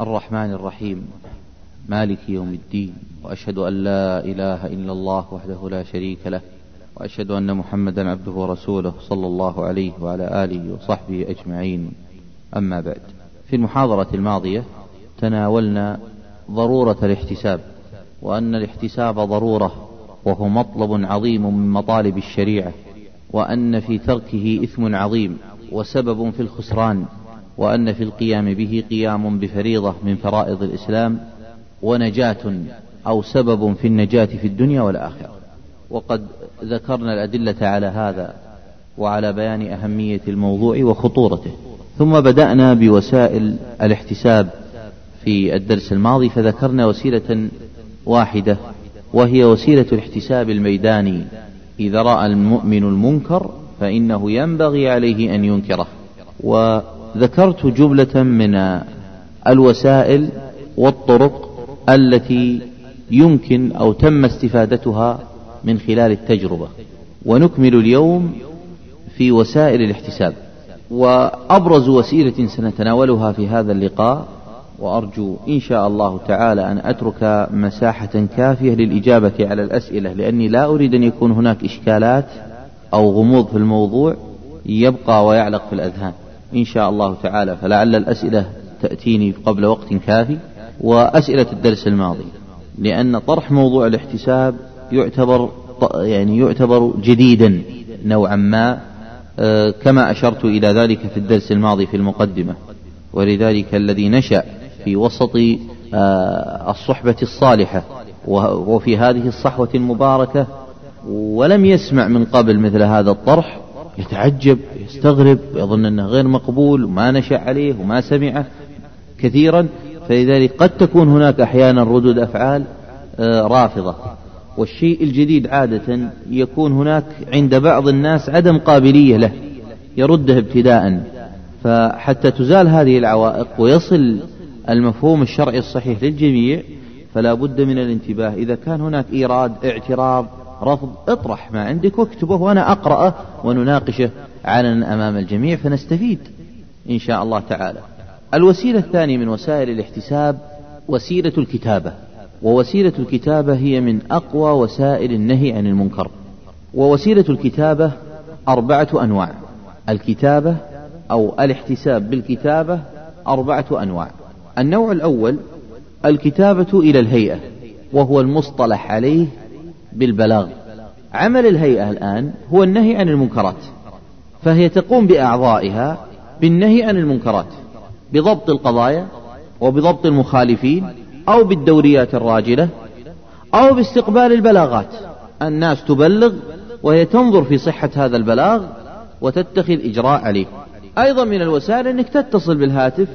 الرحمن الرحيم. مالك يوم الدين. وأشهد أن لا إله إلا الله وحده لا شريك له. وأشهد أن محمدا عبده ورسوله صلى الله عليه وعلى آله وصحبه أجمعين. أما بعد. في المحاضرة الماضية تناولنا ضرورة الاحتساب وأن الاحتساب ضرورة وهو مطلب عظيم من مطالب الشريعة وأن في تركه إثم عظيم وسبب في الخسران وأن في القيام به قيام بفريضة من فرائض الإسلام ونجاة أو سبب في النجاة في الدنيا والآخرة. وقد ذكرنا الأدلة على هذا وعلى بيان أهمية الموضوع وخطورته. ثم بدأنا بوسائل الاحتساب في الدرس الماضي فذكرنا وسيلة واحدة وهي وسيلة الاحتساب الميداني. إذا رأى المؤمن المنكر فإنه ينبغي عليه أن ينكره. و ذكرت جملة من الوسائل والطرق التي يمكن أو تم استفادتها من خلال التجربة. ونكمل اليوم في وسائل الاحتساب. وأبرز وسيلة سنتناولها في هذا اللقاء وأرجو إن شاء الله تعالى أن أترك مساحة كافية للإجابة على الأسئلة لأني لا أريد أن يكون هناك إشكالات أو غموض في الموضوع يبقى ويعلق في الأذهان. إن شاء الله تعالى فلعل الأسئلة تأتيني قبل وقت كافي وأسئلة الدرس الماضي لأن طرح موضوع الاحتساب يعتبر يعني يعتبر جديدا نوعا ما آه، كما أشرت إلى ذلك في الدرس الماضي في المقدمة. ولذلك الذي نشأ في وسط آه، الصحبة الصالحة وفي هذه الصحوة المباركة ولم يسمع من قبل مثل هذا الطرح يتعجب يستغرب ويظن أنه غير مقبول وما نشأ عليه وما سمعه كثيرا. فلذلك قد تكون هناك أحيانا ردود أفعال آه، رافضة. والشيء الجديد عادة يكون هناك عند بعض الناس عدم قابلية له يرده ابتداء. فحتى تزال هذه العوائق ويصل المفهوم الشرعي الصحيح للجميع فلا بد من الانتباه. إذا كان هناك إيراد اعتراض رفض اطرح ما عندك واكتبه وأنا أقرأه ونناقشه علنا أمام الجميع فنستفيد إن شاء الله تعالى. الوسيلة الثانية من وسائل الاحتساب وسيلة الكتابة ووسيلة الكتابة هي من أقوى وسائل النهي عن المنكر. ووسيلة الكتابة أربعة أنواع الكتابة أو الاحتساب بالكتابة أربعة أنواع. النوع الأول الكتابة إلى الهيئة وهو المصطلح عليه بالبلاغ. عمل الهيئة الآن هو النهي عن المنكرات فهي تقوم بأعضائها بالنهي عن المنكرات بضبط القضايا وبضبط المخالفين أو بالدوريات الراجلة أو باستقبال البلاغات. الناس تبلغ وهي تنظر في صحة هذا البلاغ وتتخذ إجراء عليه. أيضا من الوسائل أنك تتصل بالهاتف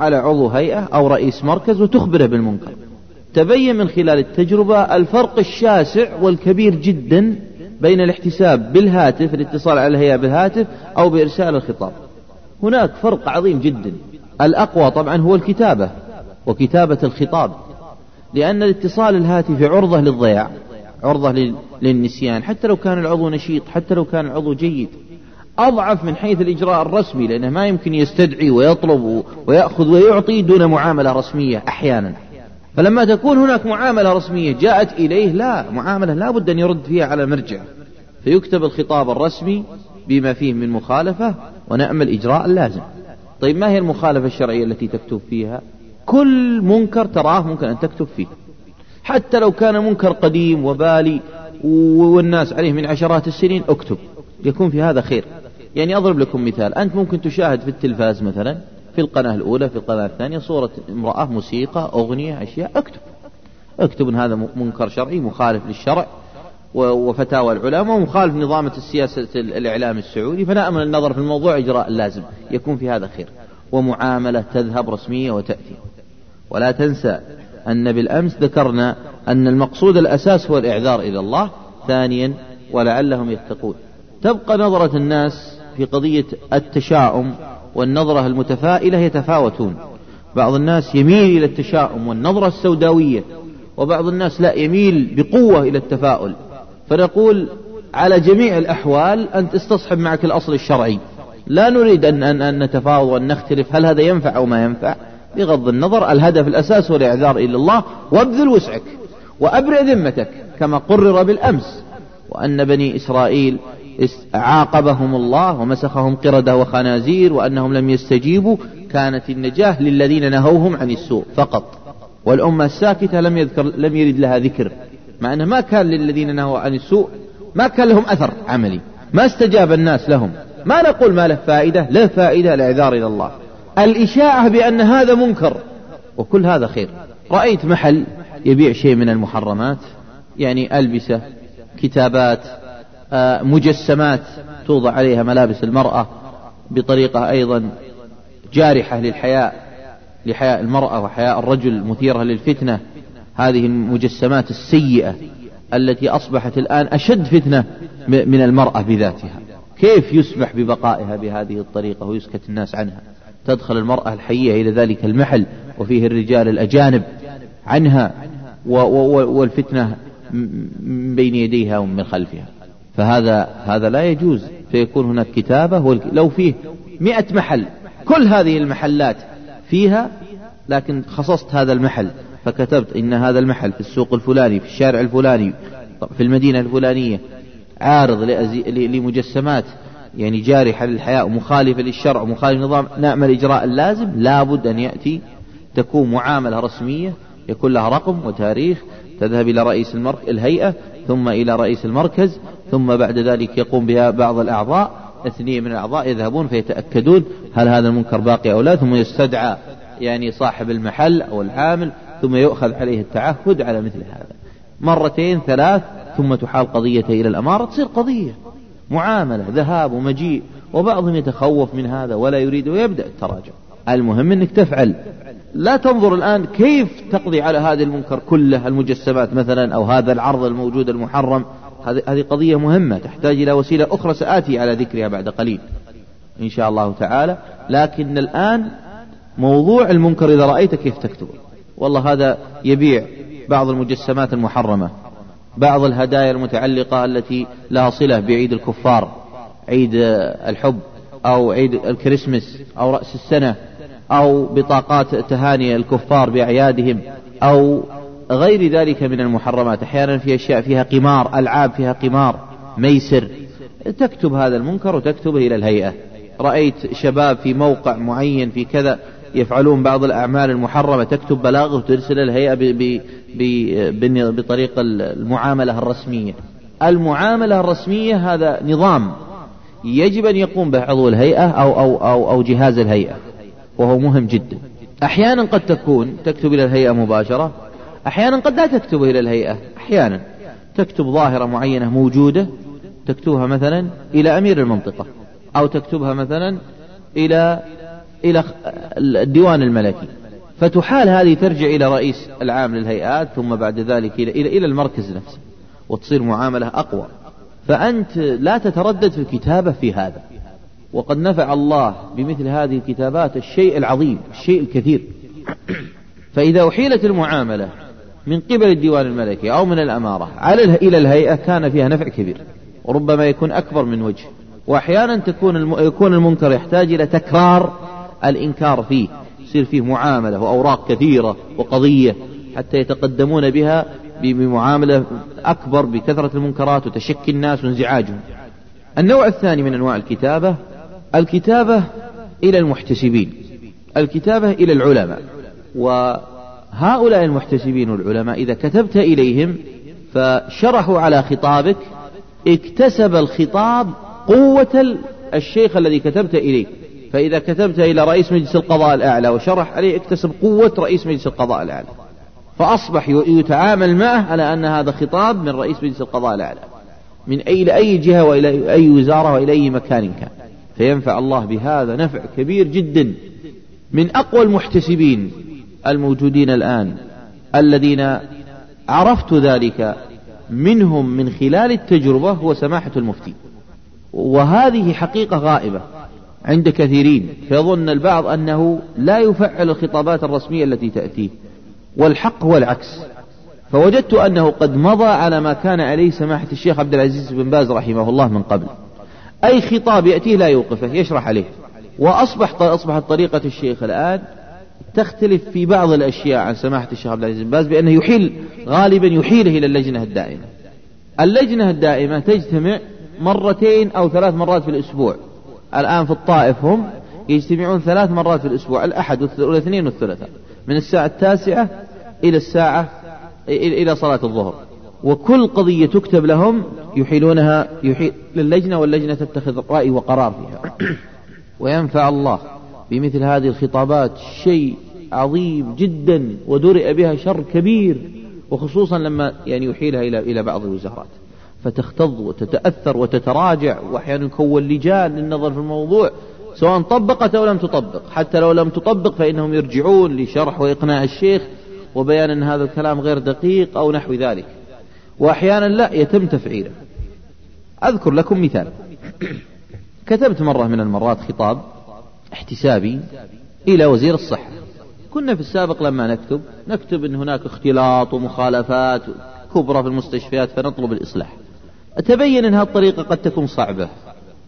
على عضو هيئة أو رئيس مركز وتخبره بالمنكر. تبين من خلال التجربة الفرق الشاسع والكبير جدا بين الاحتساب بالهاتف الاتصال على الهيئة بالهاتف أو بإرسال الخطاب. هناك فرق عظيم جدا. الأقوى طبعا هو الكتابة وكتابة الخطاب لأن الاتصال الهاتفي عرضة للضياع عرضة للنسيان حتى لو كان العضو نشيط حتى لو كان العضو جيد. أضعف من حيث الإجراء الرسمي لأنه ما يمكن يستدعي ويطلب ويأخذ ويعطي دون معاملة رسمية أحيانا. فلما تكون هناك معاملة رسمية جاءت إليه لا معاملة لا بد أن يرد فيها على مرجع فيكتب الخطاب الرسمي بما فيه من مخالفة ونعمل إجراء اللازم طيب ما هي المخالفة الشرعية التي تكتب فيها؟ كل منكر تراه ممكن أن تكتب فيه. حتى لو كان منكر قديم وبالي والناس عليه من عشرات السنين اكتب. يكون في هذا خير. يعني أضرب لكم مثال. أنت ممكن تشاهد في التلفاز مثلا في القناة الأولى في القناة الثانية صورة امرأة موسيقى أغنية أشياء اكتب. اكتب أن هذا منكر شرعي مخالف للشرع وفتاوى العلماء ومخالف نظامة السياسة الإعلام السعودي. فنأمل النظر في الموضوع إجراء اللازم يكون في هذا خير. ومعاملة تذهب رسمية وتأتي. ولا تنسى أن بالأمس ذكرنا أن المقصود الأساس هو الإعذار إلى الله ثانيا ولعلهم يتقون. تبقى نظرة الناس في قضية التشاؤم والنظرة المتفائلة يتفاوتون. بعض الناس يميل إلى التشاؤم والنظرة السوداوية وبعض الناس لا يميل بقوة إلى التفاؤل. فنقول على جميع الأحوال أن تستصحب معك الأصل الشرعي. لا نريد أن, أن, أن نتفاوض وأن نختلف هل هذا ينفع أو ما ينفع. بغض النظر الهدف الأساس هو الإعذار إلى الله وابذل وسعك وأبرئ ذمتك كما قرر بالأمس وأن بني إسرائيل عاقبهم الله ومسخهم قردة وخنازير وأنهم لم يستجيبوا كانت النجاة للذين نهوهم عن السوء فقط. والأمة الساكتة لم يذكر لم يرد لها ذكر. مع أنه ما كان للذين نهوا عن السوء ما كان لهم أثر عملي. ما استجاب الناس لهم. ما نقول ما له فائدة له فائدة الإعذار إلى الله. الإشاعة بأن هذا منكر. وكل هذا خير. رأيت محل يبيع شيء من المحرمات يعني ألبسة كتابات مجسمات توضع عليها ملابس المرأة بطريقة أيضا جارحة للحياء لحياء المرأة وحياء الرجل مثيرة للفتنة. هذه المجسمات السيئة التي أصبحت الآن أشد فتنة من المرأة بذاتها. كيف يسمح ببقائها بهذه الطريقة ويسكت الناس عنها؟ تدخل المرأة الحية إلى ذلك المحل وفيه الرجال الأجانب عنها والفتنة من بين يديها ومن خلفها. فهذا هذا لا يجوز فيكون هناك كتابة لو فيه مئة محل كل هذه المحلات فيها لكن خصصت هذا المحل فكتبت إن هذا المحل في السوق الفلاني في الشارع الفلاني في المدينة الفلانية عارض لمجسمات يعني جارحة للحياة ومخالفة للشرع ومخالفة للنظام نعمل الإجراء اللازم لابد أن يأتي تكون معاملة رسمية يكون لها رقم وتاريخ تذهب إلى رئيس المرك... الهيئة ثم إلى رئيس المركز ثم بعد ذلك يقوم بها بعض الأعضاء اثنين من الأعضاء يذهبون فيتأكدون هل هذا المنكر باقي أو لا ثم يستدعى يعني صاحب المحل أو العامل ثم يؤخذ عليه التعهد على مثل هذا. مرتين ثلاث ثم تحال قضيته إلى الأمارة تصير قضية معاملة ذهاب ومجيء وبعضهم يتخوف من هذا ولا يريد ويبدأ التراجع. المهم أنك تفعل. لا تنظر الآن كيف تقضي على هذا المنكر كله المجسمات مثلا أو هذا العرض الموجود المحرم. هذه قضية مهمة تحتاج إلى وسيلة أخرى سآتي على ذكرها بعد قليل. إن شاء الله تعالى. لكن الآن موضوع المنكر إذا رأيت كيف تكتبه؟ والله هذا يبيع بعض المجسمات المحرمة بعض الهدايا المتعلقة التي لها صلة بعيد الكفار عيد الحب أو عيد الكريسماس أو رأس السنة. أو بطاقات تهاني الكفار بأعيادهم أو غير ذلك من المحرمات. أحيانا في أشياء فيها قمار ألعاب فيها قمار ميسر. تكتب هذا المنكر وتكتبه إلى الهيئة. رأيت شباب في موقع معين في كذا يفعلون بعض الأعمال المحرمة. تكتب بلاغ وترسل الهيئة بطريق المعاملة الرسمية. المعاملة الرسمية هذا نظام يجب أن يقوم به عضو الهيئة أو, أو, أو, أو جهاز الهيئة. وهو مهم جدا. أحيانا قد تكون تكتب إلى الهيئة مباشرة أحيانا قد لا تكتب إلى الهيئة أحيانا تكتب ظاهرة معينة موجودة تكتبها مثلا إلى أمير المنطقة أو تكتبها مثلا إلى إلى الديوان الملكي. فتحال هذه ترجع إلى رئيس العام للهيئات ثم بعد ذلك إلى إلى, المركز نفسه وتصير معاملة أقوى. فأنت لا تتردد في الكتابة في هذا. وقد نفع الله بمثل هذه الكتابات الشيء العظيم الشيء الكثير. فإذا أحيلت المعاملة من قبل الديوان الملكي أو من الأمارة على إلى الهيئة كان فيها نفع كبير وربما يكون أكبر من وجه. وأحيانا تكون الم... يكون المنكر يحتاج إلى تكرار الإنكار فيه يصير فيه معاملة وأوراق كثيرة وقضية حتى يتقدمون بها بمعاملة أكبر بكثرة المنكرات وتشكي الناس وانزعاجهم. النوع الثاني من أنواع الكتابة الكتابة إلى المحتسبين الكتابة إلى العلماء. وهؤلاء المحتسبين والعلماء إذا كتبت إليهم فشرحوا على خطابك اكتسب الخطاب قوة الشيخ الذي كتبت إليه. فإذا كتبت إلى رئيس مجلس القضاء الأعلى وشرح عليه اكتسب قوة رئيس مجلس القضاء الأعلى. فأصبح يتعامل معه على أن هذا خطاب من رئيس مجلس القضاء الأعلى. من أي لأي جهة وإلى أي وزارة وإلى أي مكان كان. فينفع الله بهذا نفع كبير جدا من أقوى المحتسبين الموجودين الآن الذين عرفت ذلك منهم من خلال التجربة هو سماحة المفتي. وهذه حقيقة غائبة عند كثيرين. فيظن البعض أنه لا يفعل الخطابات الرسمية التي تأتيه والحق هو العكس. فوجدت أنه قد مضى على ما كان عليه سماحة الشيخ عبد العزيز بن باز رحمه الله من قبل. أي خطاب يأتيه لا يوقفه يشرح عليه. وأصبح أصبحت طريقة الشيخ الآن تختلف في بعض الأشياء عن سماحة الشيخ عبد العزيز بن باز بأنه يحيل غالبا يحيله إلى اللجنة الدائمة. اللجنة الدائمة تجتمع مرتين أو ثلاث مرات في الأسبوع. الآن في الطائف هم يجتمعون ثلاث مرات في الأسبوع الأحد والإثنين والثلاثاء من الساعة التاسعة إلى الساعة إلى صلاة الظهر. وكل قضية تكتب لهم يحيلونها يحيل للجنة واللجنة تتخذ رأي وقرار فيها. وينفع الله بمثل هذه الخطابات شيء عظيم جدا ودرئ بها شر كبير وخصوصا لما يعني يحيلها إلى إلى بعض الوزارات. فتختض وتتأثر وتتراجع وأحيانا يكون لجان للنظر في الموضوع سواء طبقت أو لم تطبق. حتى لو لم تطبق فإنهم يرجعون لشرح وإقناع الشيخ وبيان أن هذا الكلام غير دقيق أو نحو ذلك. وأحيانا لا يتم تفعيله. أذكر لكم مثال. كتبت مرة من المرات خطاب احتسابي إلى وزير الصحة. كنا في السابق لما نكتب نكتب أن هناك اختلاط ومخالفات كبرى في المستشفيات فنطلب الإصلاح. تبين أن هذه الطريقة قد تكون صعبة.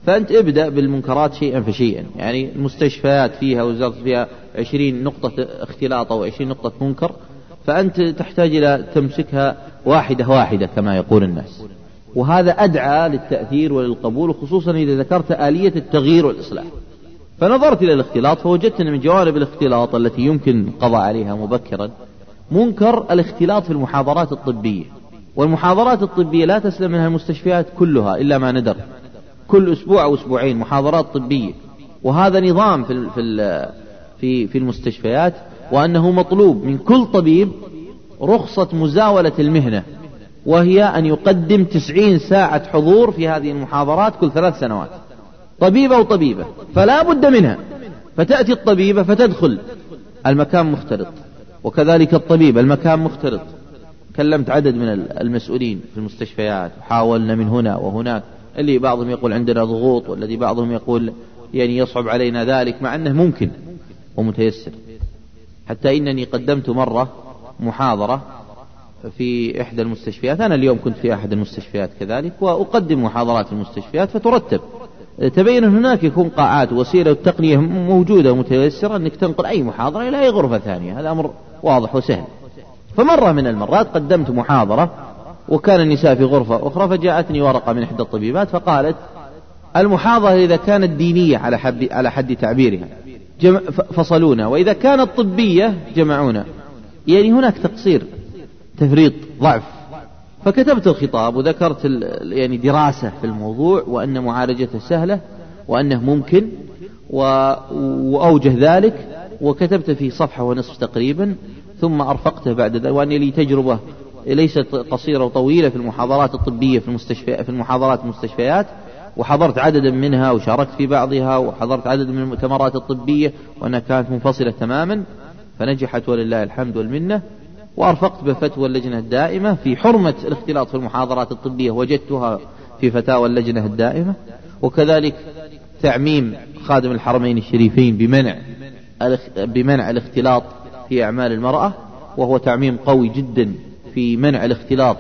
فأنت ابدأ بالمنكرات شيئا فشيئا. يعني المستشفيات فيها وزارة فيها عشرين نقطة اختلاط أو عشرين نقطة منكر. فأنت تحتاج إلى تمسكها واحدة واحدة كما يقول الناس. وهذا أدعى للتأثير وللقبول وخصوصا إذا ذكرت آلية التغيير والإصلاح. فنظرت إلى الاختلاط فوجدت أن من جوانب الاختلاط التي يمكن القضاء عليها مبكرا منكر الاختلاط في المحاضرات الطبية. والمحاضرات الطبية لا تسلم منها المستشفيات كلها إلا ما ندر. كل أسبوع أو أسبوعين محاضرات طبية. وهذا نظام في في في المستشفيات وأنه مطلوب من كل طبيب رخصة مزاولة المهنة وهي أن يقدم تسعين ساعة حضور في هذه المحاضرات كل ثلاث سنوات. طبيبة وطبيبة فلا بد منها. فتأتي الطبيبة فتدخل. المكان مختلط. وكذلك الطبيب المكان مختلط. كلمت عدد من المسؤولين في المستشفيات وحاولنا من هنا وهناك. اللي بعضهم يقول عندنا ضغوط والذي بعضهم يقول يعني يصعب علينا ذلك مع أنه ممكن ومتيسر. حتى إنني قدمت مرة محاضرة في إحدى المستشفيات. أنا اليوم كنت في أحد المستشفيات كذلك وأقدم محاضرات المستشفيات فترتب. تبين هناك يكون قاعات وسيلة التقنية موجودة ومتيسرة أنك تنقل أي محاضرة إلى أي غرفة ثانية. هذا أمر واضح وسهل. فمرة من المرات قدمت محاضرة وكان النساء في غرفة أخرى فجاءتني ورقة من إحدى الطبيبات فقالت المحاضرة إذا كانت دينية على حد تعبيرها. فصلونا. وإذا كانت طبية جمعونا. يعني هناك تقصير تفريط ضعف. فكتبت الخطاب وذكرت يعني دراسة في الموضوع وأن معالجته سهلة وأنه ممكن وأوجه ذلك. وكتبت في صفحة ونصف تقريبا ثم أرفقته بعد ذلك. وأن لي تجربة ليست قصيرة وطويلة في المحاضرات الطبية في المستشفى في المحاضرات المستشفيات. وحضرت عددا منها وشاركت في بعضها وحضرت عدد من المؤتمرات الطبية وأنها كانت منفصلة تماما فنجحت ولله الحمد والمنة. وأرفقت بفتوى اللجنة الدائمة في حرمة الاختلاط في المحاضرات الطبية وجدتها في فتاوى اللجنة الدائمة. وكذلك تعميم خادم الحرمين الشريفين بمنع بمنع الاختلاط في أعمال المرأة. وهو تعميم قوي جدا في منع الاختلاط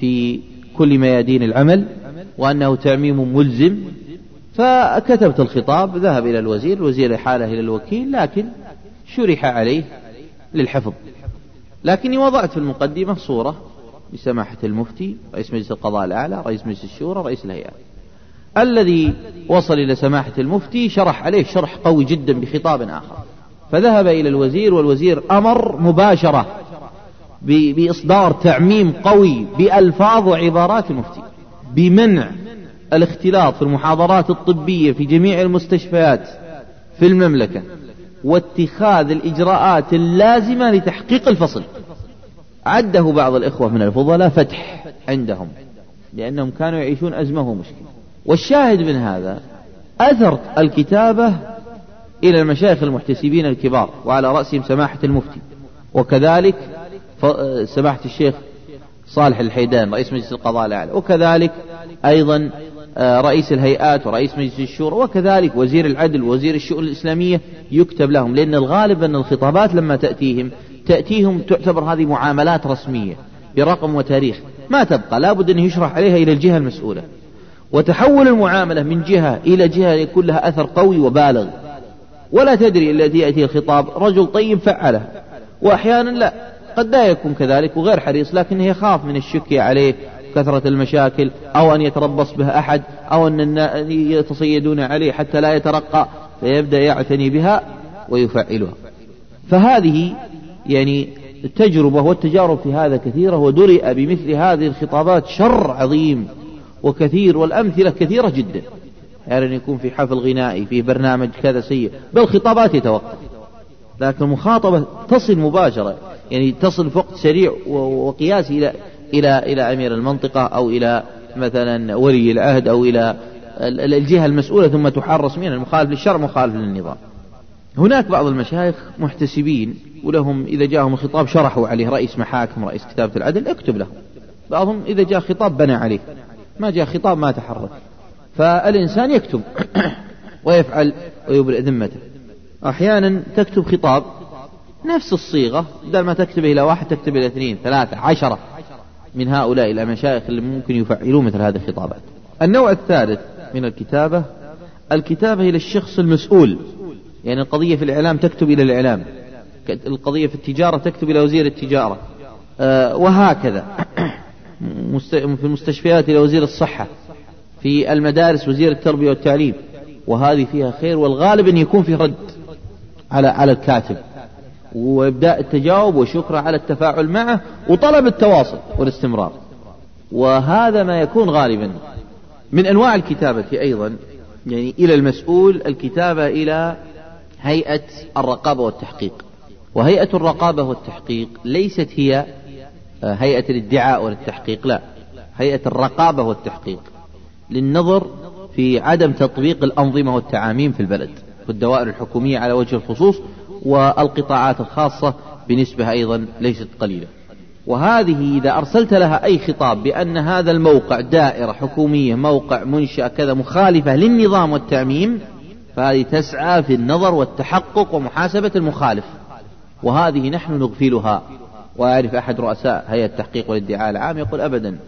في كل ميادين العمل. وأنه تعميم ملزم. فكتبت الخطاب ذهب إلى الوزير الوزير حاله إلى الوكيل لكن شرح عليه للحفظ. لكني وضعت في المقدمة صورة بسماحة المفتي رئيس مجلس القضاء الأعلى رئيس مجلس الشورى رئيس الهيئات الذي وصل إلى سماحة المفتي شرح عليه شرح قوي جدا بخطاب آخر. فذهب إلى الوزير والوزير أمر مباشرة بإصدار تعميم قوي بألفاظ وعبارات المفتي. بمنع الاختلاط في المحاضرات الطبية في جميع المستشفيات في المملكة واتخاذ الإجراءات اللازمة لتحقيق الفصل. عده بعض الإخوة من الفضلاء فتح عندهم لأنهم كانوا يعيشون أزمة ومشكلة والشاهد من هذا أثر الكتابة إلى المشايخ المحتسبين الكبار وعلى رأسهم سماحة المفتي. وكذلك سماحة الشيخ صالح الحيدان رئيس مجلس القضاء الأعلى. وكذلك أيضا آه، رئيس الهيئات ورئيس مجلس الشورى. وكذلك وزير العدل ووزير الشؤون الإسلامية يكتب لهم. لأن الغالب أن الخطابات لما تأتيهم تأتيهم تعتبر هذه معاملات رسمية برقم وتاريخ. ما تبقى لابد أن يشرح عليها إلى الجهة المسؤولة. وتحول المعاملة من جهة إلى جهة يكون لها أثر قوي وبالغ. ولا تدري الذي يأتي الخطاب رجل طيب فعله. وأحيانا لا. قد لا يكون كذلك وغير حريص لكنه يخاف من الشكي عليه كثرة المشاكل أو أن يتربص به أحد أو أن يتصيدون عليه حتى لا يترقى فيبدأ يعتني بها ويفعلها. فهذه يعني التجربة والتجارب في هذا كثيرة ودرئ بمثل هذه الخطابات شر عظيم وكثير والأمثلة كثيرة جدا. يعني يكون في حفل غنائي في برنامج كذا سيء بل خطابات يتوقف. لكن المخاطبة تصل مباشرة يعني تصل في وقت سريع وقياسي إلى إلى إلى أمير المنطقة أو إلى مثلا ولي العهد أو إلى الجهة المسؤولة ثم تحرص من المخالف للشرع مخالف للنظام. هناك بعض المشايخ محتسبين ولهم إذا جاءهم الخطاب شرحوا عليه رئيس محاكم رئيس كتابة العدل اكتب لهم بعضهم إذا جاء خطاب بنى عليه ما جاء خطاب ما تحرك. فالإنسان يكتب ويفعل ويبرئ ذمته. أحيانا تكتب خطاب نفس الصيغة بدل ما تكتبه إلى واحد تكتب إلى اثنين ثلاثة عشرة. من هؤلاء المشايخ اللي ممكن يفعلون مثل هذه الخطابات. النوع الثالث من الكتابة الكتابة إلى الشخص المسؤول. يعني القضية في الإعلام تكتب إلى الإعلام. القضية في التجارة تكتب إلى وزير التجارة. آه وهكذا. في المستشفيات إلى وزير الصحة. في المدارس وزير التربية والتعليم. وهذه فيها خير والغالب أن يكون في رد. على على الكاتب. وإبداء التجاوب وشكره على التفاعل معه وطلب التواصل والاستمرار. وهذا ما يكون غالبا من أنواع الكتابة أيضا يعني إلى المسؤول الكتابة إلى هيئة الرقابة والتحقيق. وهيئة الرقابة والتحقيق ليست هي آه، هيئة الادعاء والتحقيق لا. هيئة الرقابة والتحقيق للنظر في عدم تطبيق الأنظمة والتعاميم في البلد. والدوائر الحكومية على وجه الخصوص والقطاعات الخاصة بنسبة أيضا ليست قليلة. وهذه إذا أرسلت لها أي خطاب بأن هذا الموقع دائرة حكومية موقع منشأة كذا مخالفة للنظام والتعميم فهذه تسعى في النظر والتحقق ومحاسبة المخالف. وهذه نحن نغفلها. وأعرف أحد رؤساء هيئة التحقيق والادعاء العام يقول أبدا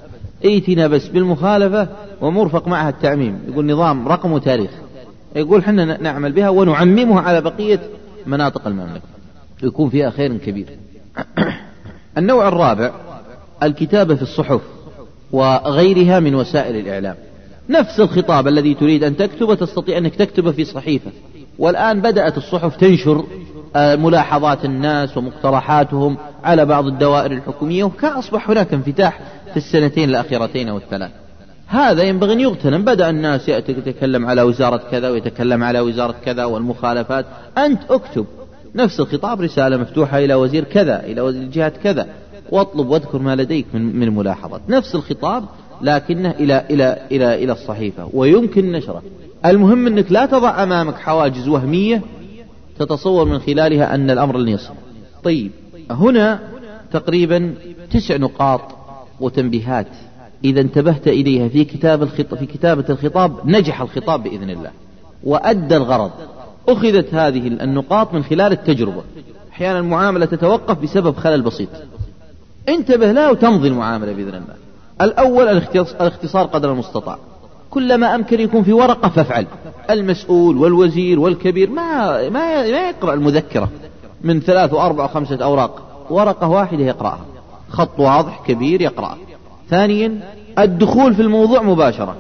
ائتنا بس بالمخالفة ومرفق معها التعميم. يقول نظام رقم وتاريخ. يقول حنا نعمل بها ونعممها على بقية مناطق المملكة. يكون فيها خير كبير. النوع الرابع الكتابة في الصحف وغيرها من وسائل الإعلام. نفس الخطاب الذي تريد أن تكتبه تستطيع أنك تكتبه في صحيفة. والآن بدأت الصحف تنشر آه، ملاحظات الناس ومقترحاتهم على بعض الدوائر الحكومية وكان أصبح هناك انفتاح في السنتين الأخيرتين أو الثلاث هذا ينبغي أن يغتنم. بدأ الناس يأتي يتكلم على وزارة كذا ويتكلم على وزارة كذا والمخالفات. أنت اكتب نفس الخطاب رسالة مفتوحة إلى وزير كذا إلى وزير جهة كذا. واطلب واذكر ما لديك من من ملاحظات. نفس الخطاب لكنه إلى إلى إلى إلى الصحيفة. ويمكن نشره. المهم أنك لا تضع أمامك حواجز وهمية تتصور من خلالها أن الأمر لن يصل طيب هنا تقريبا تسع نقاط وتنبيهات. إذا انتبهت إليها في كتاب الخطاب في كتابة الخطاب نجح الخطاب بإذن الله. وأدى الغرض. أخذت هذه النقاط من خلال التجربة. أحيانا المعاملة تتوقف بسبب خلل بسيط. انتبه لها وتمضي المعاملة بإذن الله. الأول الاختصار قدر المستطاع. كلما أمكن يكون في ورقة فافعل. المسؤول والوزير والكبير ما ما ما يقرأ المذكرة. من ثلاث وأربع وخمسة أوراق. ورقة واحدة يقرأها. خط واضح كبير يقرأه ثانيا الدخول في الموضوع مباشرة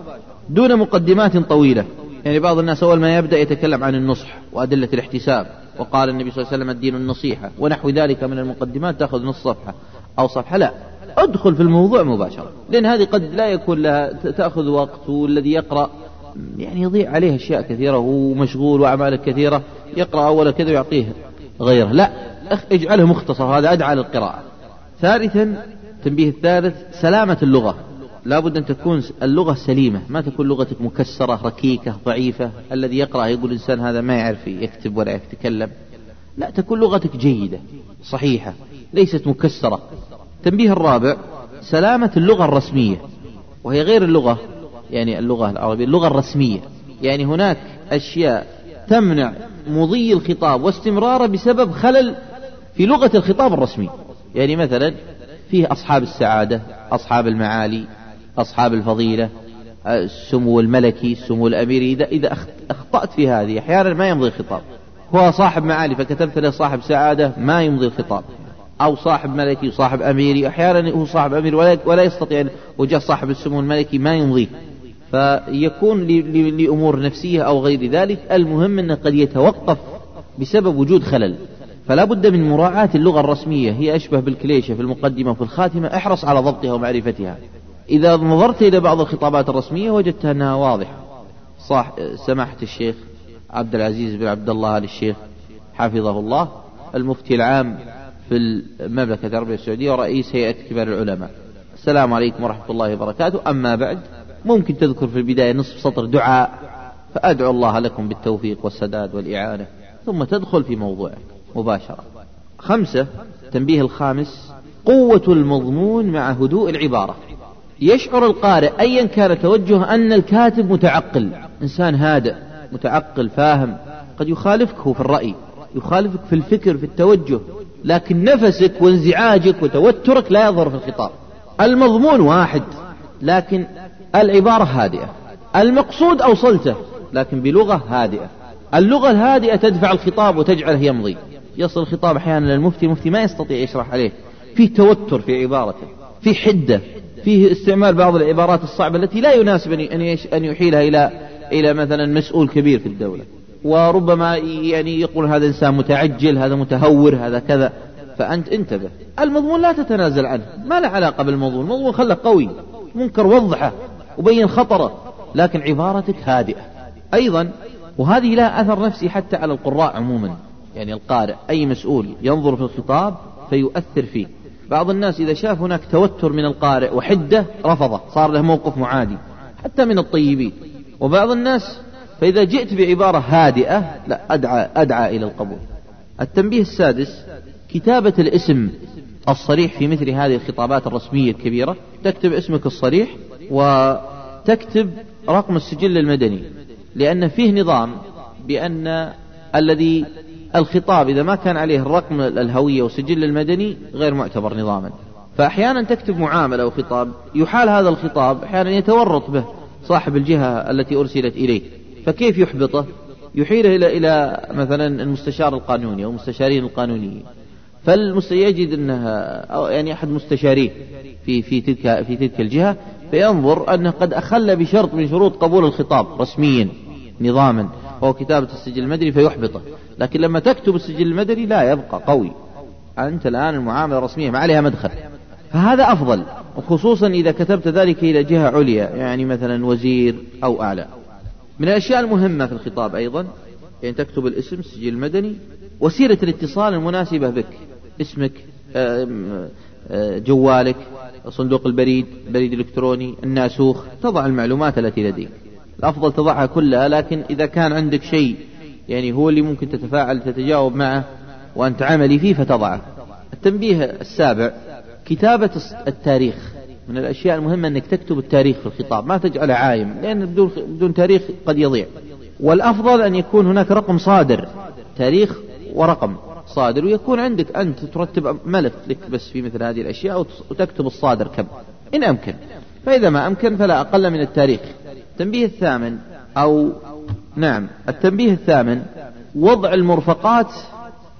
دون مقدمات طويلة. يعني بعض الناس أول ما يبدأ يتكلم عن النصح وأدلة الاحتساب وقال النبي صلى الله عليه وسلم الدين النصيحة ونحو ذلك من المقدمات تأخذ نص صفحة أو صفحة. لا ادخل في الموضوع مباشرة لأن هذه قد لا يكون لها تأخذ وقت والذي يقرأ. يعني يضيع عليه أشياء كثيرة ومشغول وأعمال كثيرة يقرأ أول كذا ويعطيه غيره. لا اجعله مختصر هذا أدعى للقراءة. ثالثا التنبيه الثالث سلامة اللغة. لا بد أن تكون اللغة سليمة ما تكون لغتك مكسرة ركيكة ضعيفة. الذي يقرأ يقول الإنسان هذا ما يعرف يكتب ولا يتكلم. لا تكون لغتك جيدة صحيحة ليست مكسرة. التنبيه الرابع سلامة اللغة الرسمية وهي غير اللغة يعني اللغة العربية اللغة الرسمية. يعني هناك أشياء تمنع مضي الخطاب واستمراره بسبب خلل في لغة الخطاب الرسمي. يعني مثلا فيه أصحاب السعادة أصحاب المعالي أصحاب الفضيلة السمو الملكي السمو الأميري. إذا إذا أخطأت في هذه أحيانا ما يمضي الخطاب. هو صاحب معالي فكتبت له صاحب سعادة ما يمضي الخطاب. أو صاحب ملكي وصاحب أميري. أحيانا هو صاحب أمير ولا, ولا يستطيع وجاء صاحب السمو الملكي ما يمضيه فيكون لأمور نفسية أو غير ذلك المهم أنه قد يتوقف بسبب وجود خلل. فلا بد من مراعاة اللغة الرسمية هي أشبه بالكليشة في المقدمة وفي الخاتمة احرص على ضبطها ومعرفتها. إذا نظرت إلى بعض الخطابات الرسمية وجدتها أنها واضحة. صح سماحة الشيخ عبد العزيز بن عبد الله آل الشيخ حفظه الله المفتي العام في المملكة العربية السعودية ورئيس هيئة كبار العلماء. السلام عليكم ورحمة الله وبركاته. أما بعد ممكن تذكر في البداية نصف سطر دعاء فأدعو الله لكم بالتوفيق والسداد والإعانة ثم تدخل في موضوعك. مباشرة. خمسة تنبيه الخامس قوة المضمون مع هدوء العبارة. يشعر القارئ أيا كان توجه أن الكاتب متعقل. إنسان هادئ متعقل فاهم. قد يخالفك في الرأي يخالفك في الفكر في التوجه. لكن نفسك وانزعاجك وتوترك لا يظهر في الخطاب. المضمون واحد لكن العبارة هادئة. المقصود أوصلته لكن بلغة هادئة. اللغة الهادئة تدفع الخطاب وتجعله يمضي يصل الخطاب أحيانا للمفتي المفتي ما يستطيع يشرح عليه. فيه توتر في عبارته في حدة فيه استعمال بعض العبارات الصعبة التي لا يناسب أن يحيلها إلى إلى مثلا مسؤول كبير في الدولة. وربما يعني يقول هذا إنسان متعجل هذا متهور هذا كذا. فأنت انتبه. المضمون لا تتنازل عنه. ما له علاقة بالمضمون. المضمون خله قوي. منكر وضحه. وبين خطره. لكن عبارتك هادئة. أيضا وهذه لها أثر نفسي حتى على القراء عموما. يعني القارئ أي مسؤول ينظر في الخطاب فيؤثر فيه. بعض الناس إذا شاف هناك توتر من القارئ وحدة رفضه صار له موقف معادي حتى من الطيبين. وبعض الناس فإذا جئت بعبارة هادئة لا أدعى, أدعى إلى القبول. التنبيه السادس كتابة الاسم الصريح في مثل هذه الخطابات الرسمية الكبيرة. تكتب اسمك الصريح وتكتب رقم السجل المدني لأن فيه نظام بأن الذي الخطاب إذا ما كان عليه الرقم الهوية والسجل المدني غير معتبر نظاما. فأحيانا تكتب معاملة أو خطاب يحال هذا الخطاب أحيانا يتورط به صاحب الجهة التي أرسلت إليه. فكيف يحبطه؟ يحيله إلى إلى مثلا المستشار القانوني أو المستشارين القانونيين. فالمستيجد أنها أو يعني أحد مستشاريه في في تلك في تلك الجهة فينظر أنه قد أخل بشرط من شروط قبول الخطاب رسميا نظاما. وهو كتابة السجل المدني فيحبطه. لكن لما تكتب السجل المدني لا يبقى قوي. أنت الآن المعاملة الرسمية ما عليها مدخل. فهذا أفضل وخصوصا إذا كتبت ذلك إلى جهة عليا يعني مثلا وزير أو أعلى. من الأشياء المهمة في الخطاب أيضا يعني تكتب الاسم السجل المدني وسيلة الاتصال المناسبة بك اسمك جوالك صندوق البريد بريد الإلكتروني الناسوخ تضع المعلومات التي لديك. الأفضل تضعها كلها لكن إذا كان عندك شيء يعني هو اللي ممكن تتفاعل تتجاوب معه وأنت عملي فيه فتضعه. التنبيه السابع كتابة التاريخ. من الأشياء المهمة أنك تكتب التاريخ في الخطاب ما تجعله عايم لأن بدون, بدون تاريخ قد يضيع. والأفضل أن يكون هناك رقم صادر تاريخ ورقم صادر ويكون عندك أنت ترتب ملف لك بس في مثل هذه الأشياء وتكتب الصادر كم إن أمكن. فإذا ما أمكن فلا أقل من التاريخ. التنبيه الثامن أو نعم التنبيه الثامن وضع المرفقات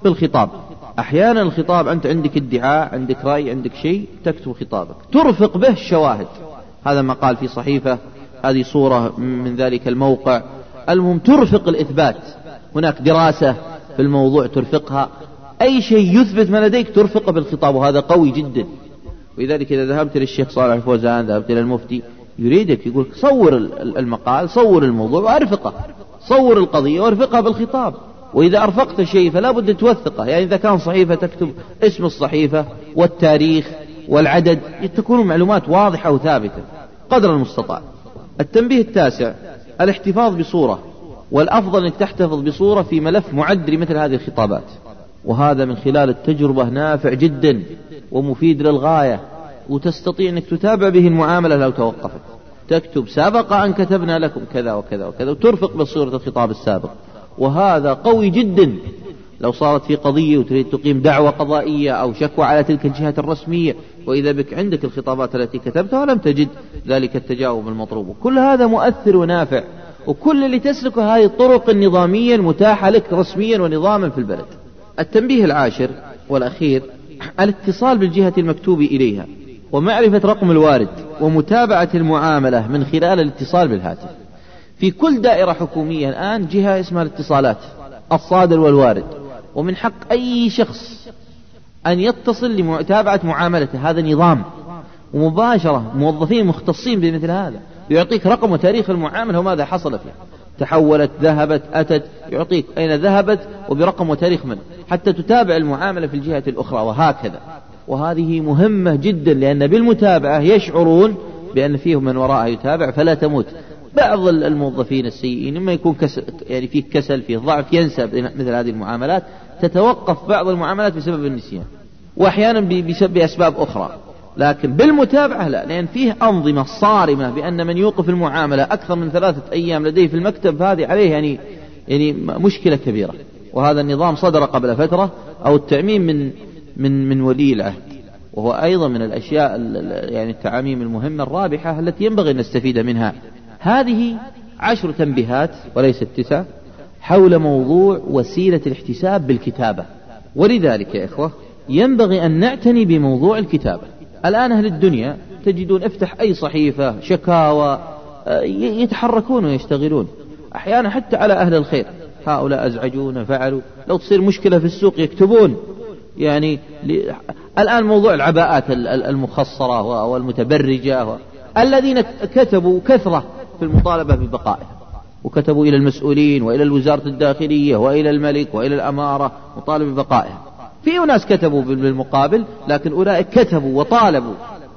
في الخطاب. أحيانا الخطاب أنت عندك ادعاء عندك رأي عندك شيء تكتب خطابك. ترفق به الشواهد. هذا ما قال في صحيفة هذه صورة من ذلك الموقع. المهم ترفق الإثبات. هناك دراسة في الموضوع ترفقها. أي شيء يثبت ما لديك ترفقه بالخطاب وهذا قوي جدا. ولذلك إذا ذهبت للشيخ صالح الفوزان ذهبت إلى المفتي يريدك يقول صور المقال صور الموضوع وأرفقه صور القضية وارفقها بالخطاب وإذا أرفقت شيء فلا بد توثقه. يعني إذا كان صحيفة تكتب اسم الصحيفة والتاريخ والعدد تكون معلومات واضحة وثابتة قدر المستطاع. التنبيه التاسع الاحتفاظ بصورة. والأفضل أنك تحتفظ بصورة في ملف معد لمثل هذه الخطابات. وهذا من خلال التجربة نافع جدا ومفيد للغاية. وتستطيع أنك تتابع به المعاملة لو توقفت. تكتب سبق أن كتبنا لكم كذا وكذا وكذا وترفق بصورة الخطاب السابق. وهذا قوي جدا. لو صارت في قضية وتريد تقيم دعوة قضائية أو شكوى على تلك الجهات الرسمية وإذا بك عندك الخطابات التي كتبتها ولم تجد ذلك التجاوب المطلوب. كل هذا مؤثر ونافع وكل اللي تسلكه هذه الطرق النظامية المتاحة لك رسميا ونظاما في البلد. التنبيه العاشر والأخير الاتصال بالجهة المكتوب إليها. ومعرفة رقم الوارد ومتابعة المعاملة من خلال الاتصال بالهاتف. في كل دائرة حكومية الآن جهة اسمها الاتصالات الصادر والوارد. ومن حق أي شخص أن يتصل لمتابعة معاملته هذا نظام. ومباشرة موظفين مختصين بمثل هذا. يعطيك رقم وتاريخ المعاملة وماذا حصل فيها تحولت ذهبت أتت يعطيك أين ذهبت وبرقم وتاريخ من حتى تتابع المعاملة في الجهة الأخرى وهكذا. وهذه مهمة جدا لأن بالمتابعة يشعرون بأن فيهم من وراءه يتابع فلا تموت. بعض الموظفين السيئين إما يكون كسل يعني فيه كسل فيه ضعف ينسى مثل هذه المعاملات. تتوقف بعض المعاملات بسبب النسيان. وأحيانا بأسباب أخرى. لكن بالمتابعة لا لأن فيه أنظمة صارمة بأن من يوقف المعاملة أكثر من ثلاثة أيام لديه في المكتب هذه عليه يعني يعني مشكلة كبيرة. وهذا النظام صدر قبل فترة أو التعميم من من من ولي العهد وهو أيضا من الأشياء يعني التعاميم المهمة الرابحة التي ينبغي أن نستفيد منها. هذه عشر تنبيهات وليست تسع حول موضوع وسيلة الاحتساب بالكتابة. ولذلك يا إخوة ينبغي أن نعتني بموضوع الكتابة. الآن أهل الدنيا تجدون افتح أي صحيفة شكاوى آه، يتحركون ويشتغلون. أحيانا حتى على أهل الخير. هؤلاء أزعجون فعلوا. لو تصير مشكلة في السوق يكتبون. يعني الآن موضوع العباءات المخصرة والمتبرجة الذين كتبوا كثرة في المطالبة ببقائها وكتبوا إلى المسؤولين وإلى الوزارة الداخلية وإلى الملك وإلى الأمارة مطالبة ببقائها. في ناس كتبوا بالمقابل لكن أولئك كتبوا وطالبوا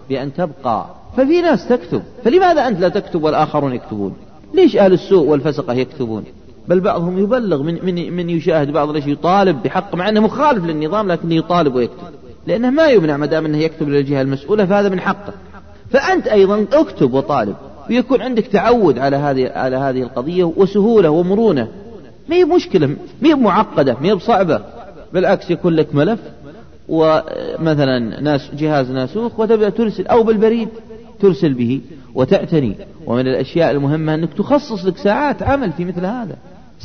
بأن تبقى. ففي ناس تكتب فلماذا أنت لا تكتب والآخرون يكتبون؟ ليش أهل السوء والفسقة يكتبون؟ بل بعضهم يبلغ من من من يشاهد بعض الأشياء يطالب بحق مع إنه مخالف للنظام لكنه يطالب ويكتب. لأنه ما يمنع ما دام إنه يكتب للجهة المسؤولة فهذا من حقه. فأنت أيضا اكتب وطالب ويكون عندك تعود على هذه على هذه القضية وسهولة ومرونة. ما هي مشكلة ما هي معقدة ما هي بصعبة. بالعكس يكون لك ملف ومثلا ناس جهاز ناسوخ وتبدأ ترسل أو بالبريد ترسل به وتعتني. ومن الأشياء المهمة أنك تخصص لك ساعات عمل في مثل هذا.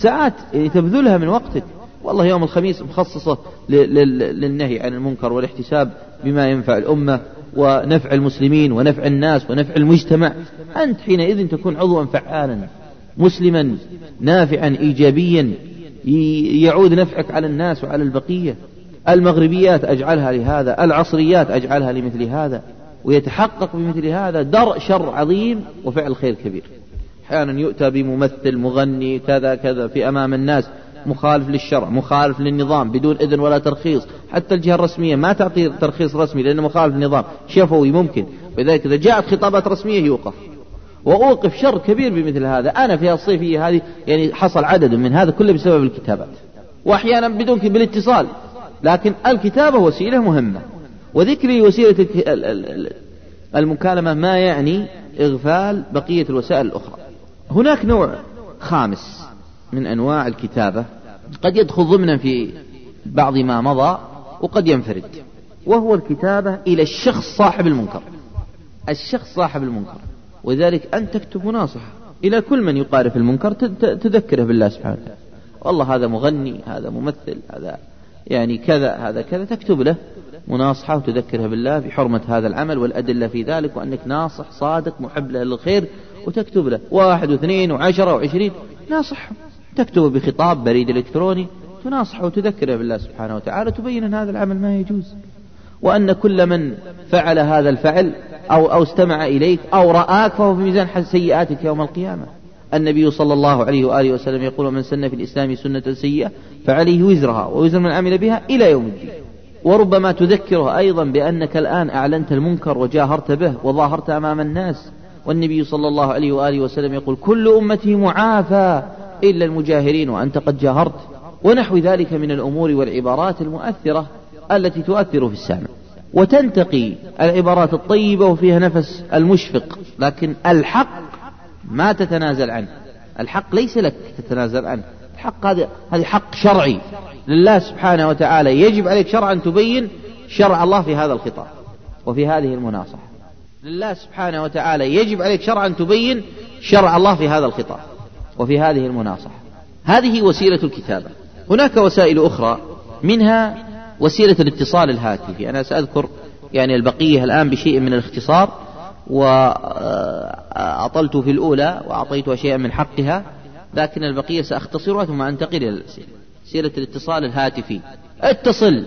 ساعات تبذلها من وقتك. والله يوم الخميس مخصصة للنهي عن المنكر والاحتساب بما ينفع الأمة ونفع المسلمين ونفع الناس ونفع المجتمع. أنت حينئذ تكون عضوا فعالا مسلما نافعا إيجابيا. يعود نفعك على الناس وعلى البقية. المغربيات أجعلها لهذا العصريات أجعلها لمثل هذا. ويتحقق بمثل هذا درء شر عظيم وفعل خير كبير. أحيانا يؤتى بممثل مغني كذا كذا في أمام الناس مخالف للشرع مخالف للنظام بدون إذن ولا ترخيص. حتى الجهة الرسمية ما تعطي ترخيص رسمي لأنه مخالف للنظام. شفوي ممكن. ولذلك إذا جاءت خطابات رسمية يوقف. وأوقف شر كبير بمثل هذا. أنا في الصيفية هذه يعني حصل عدد من هذا كله بسبب الكتابات. وأحيانا بدون بالاتصال. لكن الكتابة وسيلة مهمة. وذكري وسيلة المكالمة ما يعني إغفال بقية الوسائل الأخرى. هناك نوع خامس من أنواع الكتابة قد يدخل ضمنا في بعض ما مضى وقد ينفرد وهو الكتابة إلى الشخص صاحب المنكر الشخص صاحب المنكر ولذلك أن تكتب مناصحة إلى كل من يقارف المنكر تذكره بالله سبحانه وتعالى والله هذا مغني هذا ممثل هذا يعني كذا هذا كذا تكتب له مناصحة وتذكره بالله بحرمة هذا العمل والأدلة في ذلك وأنك ناصح صادق محب للخير وتكتب له واحد واثنين وعشرة وعشرين. ناصح تكتب بخطاب بريد إلكتروني تناصحه وتذكره بالله سبحانه وتعالى تبين أن هذا العمل ما يجوز. وأن كل من فعل هذا الفعل أو أو استمع إليك أو رآك فهو في ميزان سيئاتك يوم القيامة. النبي صلى الله عليه وآله وسلم يقول من سن في الإسلام سنة سيئة فعليه وزرها ووزر من عمل بها إلى يوم الدين. وربما تذكره أيضا بأنك الآن أعلنت المنكر وجاهرت به وظاهرت أمام الناس. والنبي صلى الله عليه وآله وسلم يقول كل أمتي معافى إلا المجاهرين وأنت قد جاهرت ونحو ذلك من الأمور والعبارات المؤثرة التي تؤثر في السامع وتنتقي العبارات الطيبة وفيها نفس المشفق لكن الحق ما تتنازل عنه الحق ليس لك تتنازل عنه الحق هذا حق شرعي لله سبحانه وتعالى يجب عليك شرعا تبين شرع الله في هذا الخطاب وفي هذه المناصحة لله سبحانه وتعالى يجب عليك شرعا تبين شرع الله في هذا الخطاب وفي هذه المناصحة. هذه وسيلة الكتابة. هناك وسائل أخرى منها وسيلة الاتصال الهاتفي. أنا سأذكر يعني البقية الآن بشيء من الاختصار وأطلت في الأولى وأعطيتها شيئا من حقها لكن البقية سأختصرها ثم أنتقل إلى الأسئلة. وسيلة الاتصال الهاتفي. اتصل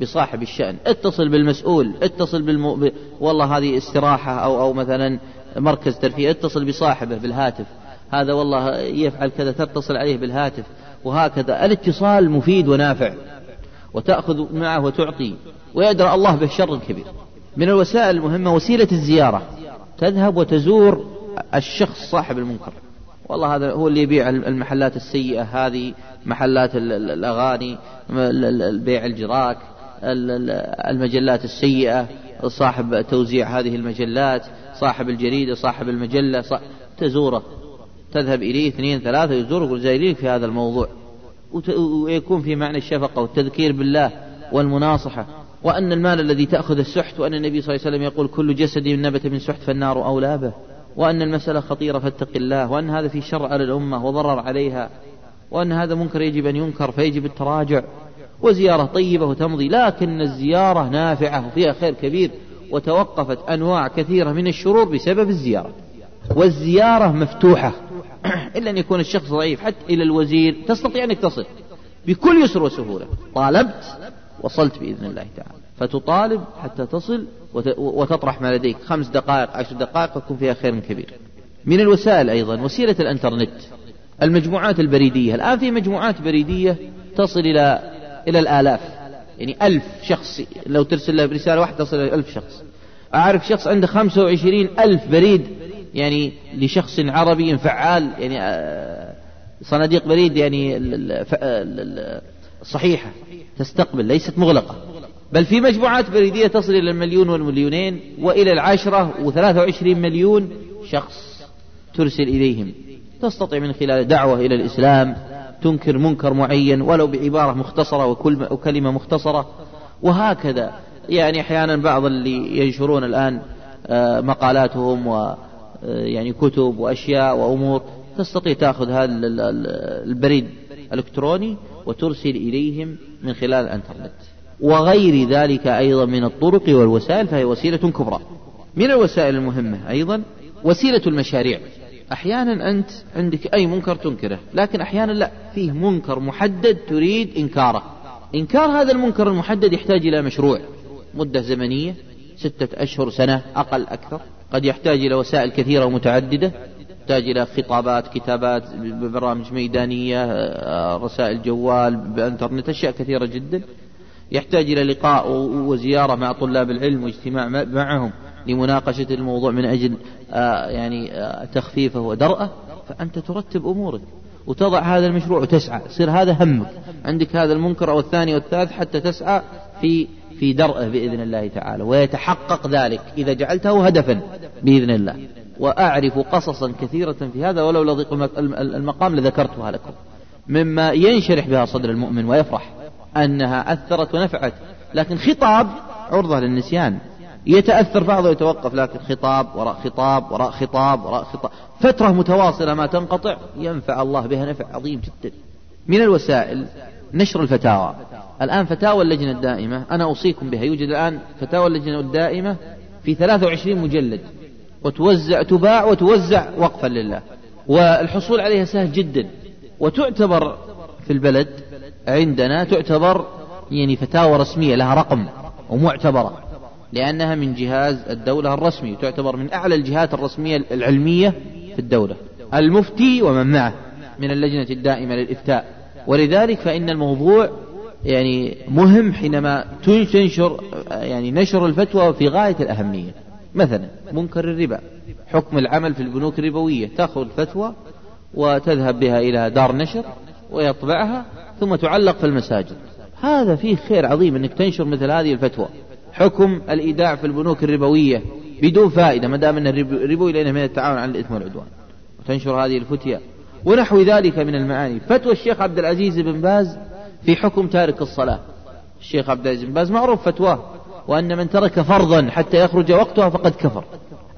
بصاحب الشأن اتصل بالمسؤول اتصل بالم... والله هذه استراحة أو أو مثلا مركز ترفيه اتصل بصاحبه بالهاتف هذا والله يفعل كذا تتصل عليه بالهاتف وهكذا الاتصال مفيد ونافع وتأخذ معه وتعطي ويدرى الله به شر كبير. من الوسائل المهمة وسيلة الزيارة تذهب وتزور الشخص صاحب المنكر. والله هذا هو اللي يبيع المحلات السيئة هذه محلات الأغاني بيع الجراك المجلات السيئة صاحب توزيع هذه المجلات صاحب الجريدة صاحب المجلة تزوره. تذهب إليه اثنين ثلاثة يزوره يقول زايرين في هذا الموضوع. ويكون في معنى الشفقة والتذكير بالله والمناصحة. وأن المال الذي تأخذ السحت وأن النبي صلى الله عليه وسلم يقول كل جسد نبت من سحت فالنار أولى به. وأن المسألة خطيرة فاتق الله وأن هذا في شر على الأمة وضرر عليها وأن هذا منكر يجب أن ينكر فيجب التراجع وزيارة طيبة وتمضي لكن الزيارة نافعة وفيها خير كبير وتوقفت أنواع كثيرة من الشرور بسبب الزيارة. والزيارة مفتوحة إلا أن يكون الشخص ضعيف حتى إلى الوزير تستطيع أنك تصل بكل يسر وسهولة. طالبت وصلت بإذن الله تعالى. فتطالب حتى تصل وتطرح ما لديك. خمس دقائق عشر دقائق يكون فيها خير كبير. من الوسائل أيضا وسيلة الأنترنت المجموعات البريدية. الآن في مجموعات بريدية تصل إلى إلى الآلاف. يعني ألف شخص. لو ترسل له برسالة واحدة تصل إلى ألف شخص. أعرف شخص عنده خمسة وعشرين ألف بريد يعني لشخص عربي فعال يعني آه، صناديق بريد يعني صحيحة تستقبل ليست مغلقة. بل في مجموعات بريدية تصل إلى المليون والمليونين وإلى العشرة وثلاثة وعشرين مليون شخص ترسل إليهم. تستطيع من خلال دعوة إلى الإسلام تنكر منكر معين ولو بعبارة مختصرة وكلمة مختصرة. وهكذا. يعني أحيانا بعض اللي ينشرون الآن آه، مقالاتهم و آه، يعني كتب وأشياء وأمور تستطيع تأخذ هذا البريد الإلكتروني وترسل إليهم من خلال الإنترنت. وغير ذلك أيضا من الطرق والوسائل فهي وسيلة كبرى. من الوسائل المهمة أيضا وسيلة المشاريع. أحيانا أنت عندك أي منكر تنكره لكن أحيانا لا فيه منكر محدد تريد إنكاره. إنكار هذا المنكر المحدد يحتاج إلى مشروع. مدة زمنية ستة أشهر سنة أقل أكثر. قد يحتاج إلى وسائل كثيرة ومتعددة. يحتاج إلى خطابات كتابات ببرامج ميدانية رسائل جوال بإنترنت أشياء كثيرة جدا. يحتاج إلى لقاء وزيارة مع طلاب العلم واجتماع معهم لمناقشة الموضوع من أجل آه، يعني آه، تخفيفه ودرءه. فأنت ترتب أمورك وتضع هذا المشروع وتسعى. يصير هذا همك. عندك هذا المنكر أو الثاني والثالث حتى تسعى في في درءه بإذن الله تعالى. ويتحقق ذلك إذا جعلته هدفا بإذن الله. وأعرف قصصا كثيرة في هذا ولو لضيق المقام لذكرتها لكم. مما ينشرح بها صدر المؤمن ويفرح. أنها أثرت ونفعت. لكن خطاب عرضة للنسيان. يتأثر بعضه ويتوقف لكن خطاب وراء خطاب وراء خطاب وراء خطاب. فترة متواصلة ما تنقطع ينفع الله بها نفع عظيم جدا. من الوسائل نشر الفتاوى. الآن فتاوى اللجنة الدائمة. أنا أوصيكم بها. يوجد الآن فتاوى اللجنة الدائمة في 23 مجلد. وتوزع تباع وتوزع وقفا لله. والحصول عليها سهل جدا. وتعتبر في البلد عندنا تعتبر يعني فتاوى رسمية لها رقم ومعتبرة لأنها من جهاز الدولة الرسمي تعتبر من أعلى الجهات الرسمية العلمية في الدولة. المفتي ومن معه من اللجنة الدائمة للإفتاء. ولذلك فإن الموضوع يعني مهم حينما تنشر يعني نشر الفتوى في غاية الأهمية. مثلا منكر الربا حكم العمل في البنوك الربوية تأخذ الفتوى وتذهب بها إلى دار نشر ويطبعها ثم تعلق في المساجد. هذا فيه خير عظيم أنك تنشر مثل هذه الفتوى. حكم الإيداع في البنوك الربوية بدون فائدة ما دام أن الربوي لأنه من التعاون على الإثم والعدوان. وتنشر هذه الفتية ونحو ذلك من المعاني. فتوى الشيخ عبد العزيز بن باز في حكم تارك الصلاة. الشيخ عبد العزيز بن باز معروف فتواه وأن من ترك فرضا حتى يخرج وقتها فقد كفر.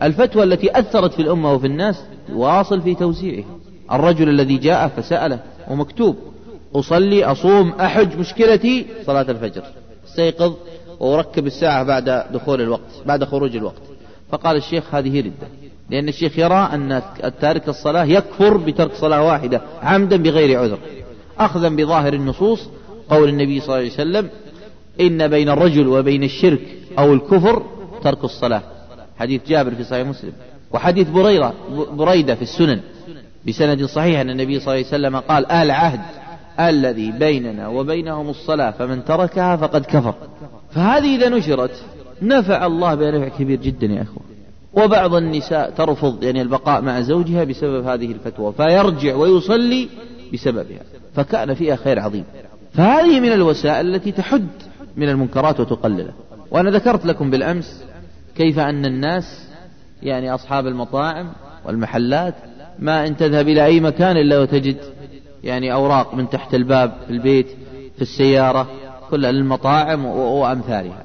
الفتوى التي أثرت في الأمة وفي الناس واصل في توزيعها الرجل الذي جاء فسأله ومكتوب أصلي أصوم أحج مشكلتي صلاة الفجر. أستيقظ وأركب الساعة بعد دخول الوقت بعد خروج الوقت. فقال الشيخ هذه ردة لأن الشيخ يرى أن تارك الصلاة يكفر بترك صلاة واحدة عمدا بغير عذر. أخذا بظاهر النصوص قول النبي صلى الله عليه وسلم إن بين الرجل وبين الشرك أو الكفر ترك الصلاة. حديث جابر في صحيح مسلم. وحديث بريرة بريدة في السنن بسند صحيح أن النبي صلى الله عليه وسلم قال آل عهد. الذي بيننا وبينهم الصلاة فمن تركها فقد كفر. فهذه إذا نشرت نفع الله بها نفع كبير جدا يا أخوة. وبعض النساء ترفض يعني البقاء مع زوجها بسبب هذه الفتوى فيرجع ويصلي بسببها فكان فيها خير عظيم. فهذه من الوسائل التي تحد من المنكرات وتقلله. وأنا ذكرت لكم بالأمس كيف أن الناس يعني أصحاب المطاعم والمحلات ما أن تذهب إلى أي مكان إلا وتجد يعني أوراق من تحت الباب في البيت في السيارة كلها للمطاعم وأمثالها.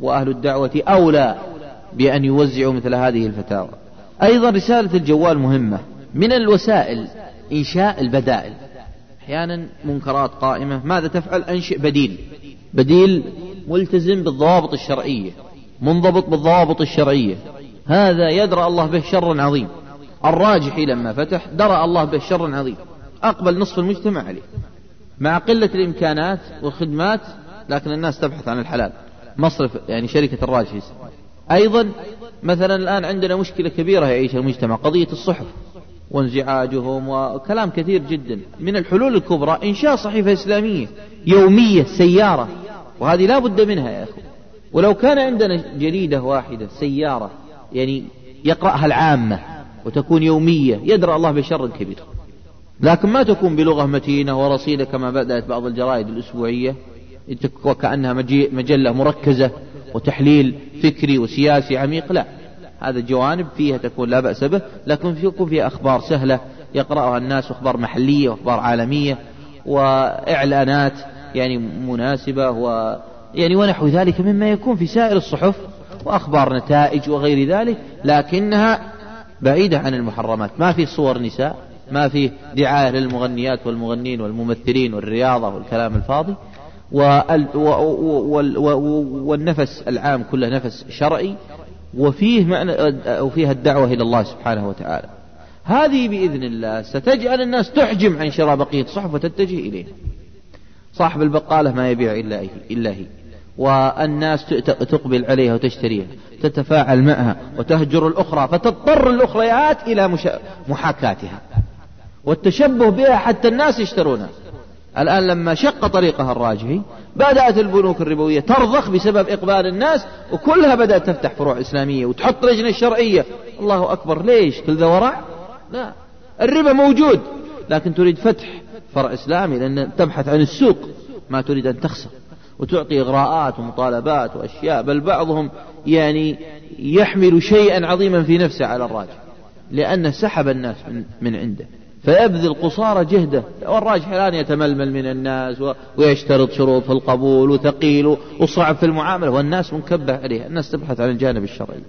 وأهل الدعوة أولى بأن يوزعوا مثل هذه الفتاوى. أيضا رسالة الجوال مهمة. من الوسائل إنشاء البدائل. أحيانا منكرات قائمة. ماذا تفعل؟ أنشئ بديل. بديل ملتزم بالضوابط الشرعية. منضبط بالضوابط الشرعية. هذا يدرأ الله به شر عظيم. الراجحي لما فتح درأ الله به شر عظيم. أقبل نصف المجتمع عليه. مع قلة الإمكانات والخدمات لكن الناس تبحث عن الحلال. مصرف يعني شركة الراجحي أيضا مثلا الآن عندنا مشكلة كبيرة يعيش المجتمع قضية الصحف وانزعاجهم وكلام كثير جدا. من الحلول الكبرى إنشاء صحيفة إسلامية يومية سيارة وهذه لا بد منها يا أخو ولو كان عندنا جريدة واحدة سيارة يعني يقرأها العامة وتكون يومية يدرى الله بشر كبير. لكن ما تكون بلغة متينة ورصيدة كما بدأت بعض الجرائد الأسبوعية. وكأنها مجلة مركزة وتحليل فكري وسياسي عميق. لا هذا جوانب فيها تكون لا بأس به لكن يكون فيها أخبار سهلة يقرأها الناس أخبار محلية وأخبار عالمية وإعلانات يعني مناسبة و يعني ونحو ذلك مما يكون في سائر الصحف وأخبار نتائج وغير ذلك لكنها بعيدة عن المحرمات. ما في صور نساء. ما في دعاية للمغنيات والمغنين والممثلين والرياضة والكلام الفاضي. والنفس العام كله نفس شرعي. وفيه معنى وفيها الدعوة إلى الله سبحانه وتعالى. هذه بإذن الله ستجعل الناس تحجم عن شراء بقية صحف وتتجه إليه صاحب البقالة ما يبيع إلا هي, إلا هي. والناس تقبل عليها وتشتريها. تتفاعل معها وتهجر الأخرى. فتضطر الأخريات إلى محاكاتها. والتشبه بها حتى الناس يشترونها. الآن لما شق طريقها الراجحي بدأت البنوك الربوية ترضخ بسبب إقبال الناس وكلها بدأت تفتح فروع إسلامية وتحط لجنة شرعية. الله أكبر ليش؟ كل ذا ورع لا. الربا موجود لكن تريد فتح فرع إسلامي لأن تبحث عن السوق. ما تريد أن تخسر. وتعطي إغراءات ومطالبات وأشياء بل بعضهم يعني يحمل شيئا عظيما في نفسه على الراجح لأنه سحب الناس من, من عنده. فيبذل قصارى جهده والراجح الآن يتململ من الناس ويشترط شروط في القبول وثقيل وصعب في المعاملة والناس منكبة عليها الناس تبحث عن الجانب الشرعي.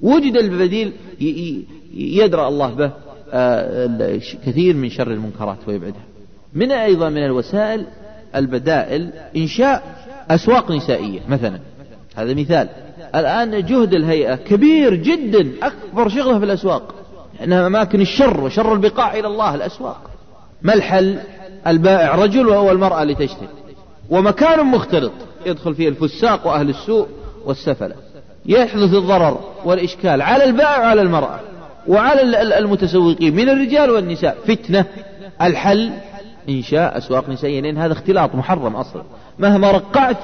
وجد البديل يدرى الله به آه، كثير من شر المنكرات ويبعدها. من أيضا من الوسائل البدائل إنشاء أسواق نسائية مثلا هذا مثال. الآن جهد الهيئة كبير جدا أكبر شغلة في الأسواق. إنها أماكن الشر وشر البقاع إلى الله الأسواق. ما الحل؟ البائع رجل وهو المرأة لتشتري ومكان مختلط يدخل فيه الفساق وأهل السوء والسفلة. يحدث الضرر والإشكال على البائع وعلى المرأة وعلى المتسوقين من الرجال والنساء. فتنة. الحل؟ إنشاء أسواق نسائية لأن هذا اختلاط محرم أصلا. مهما رقعت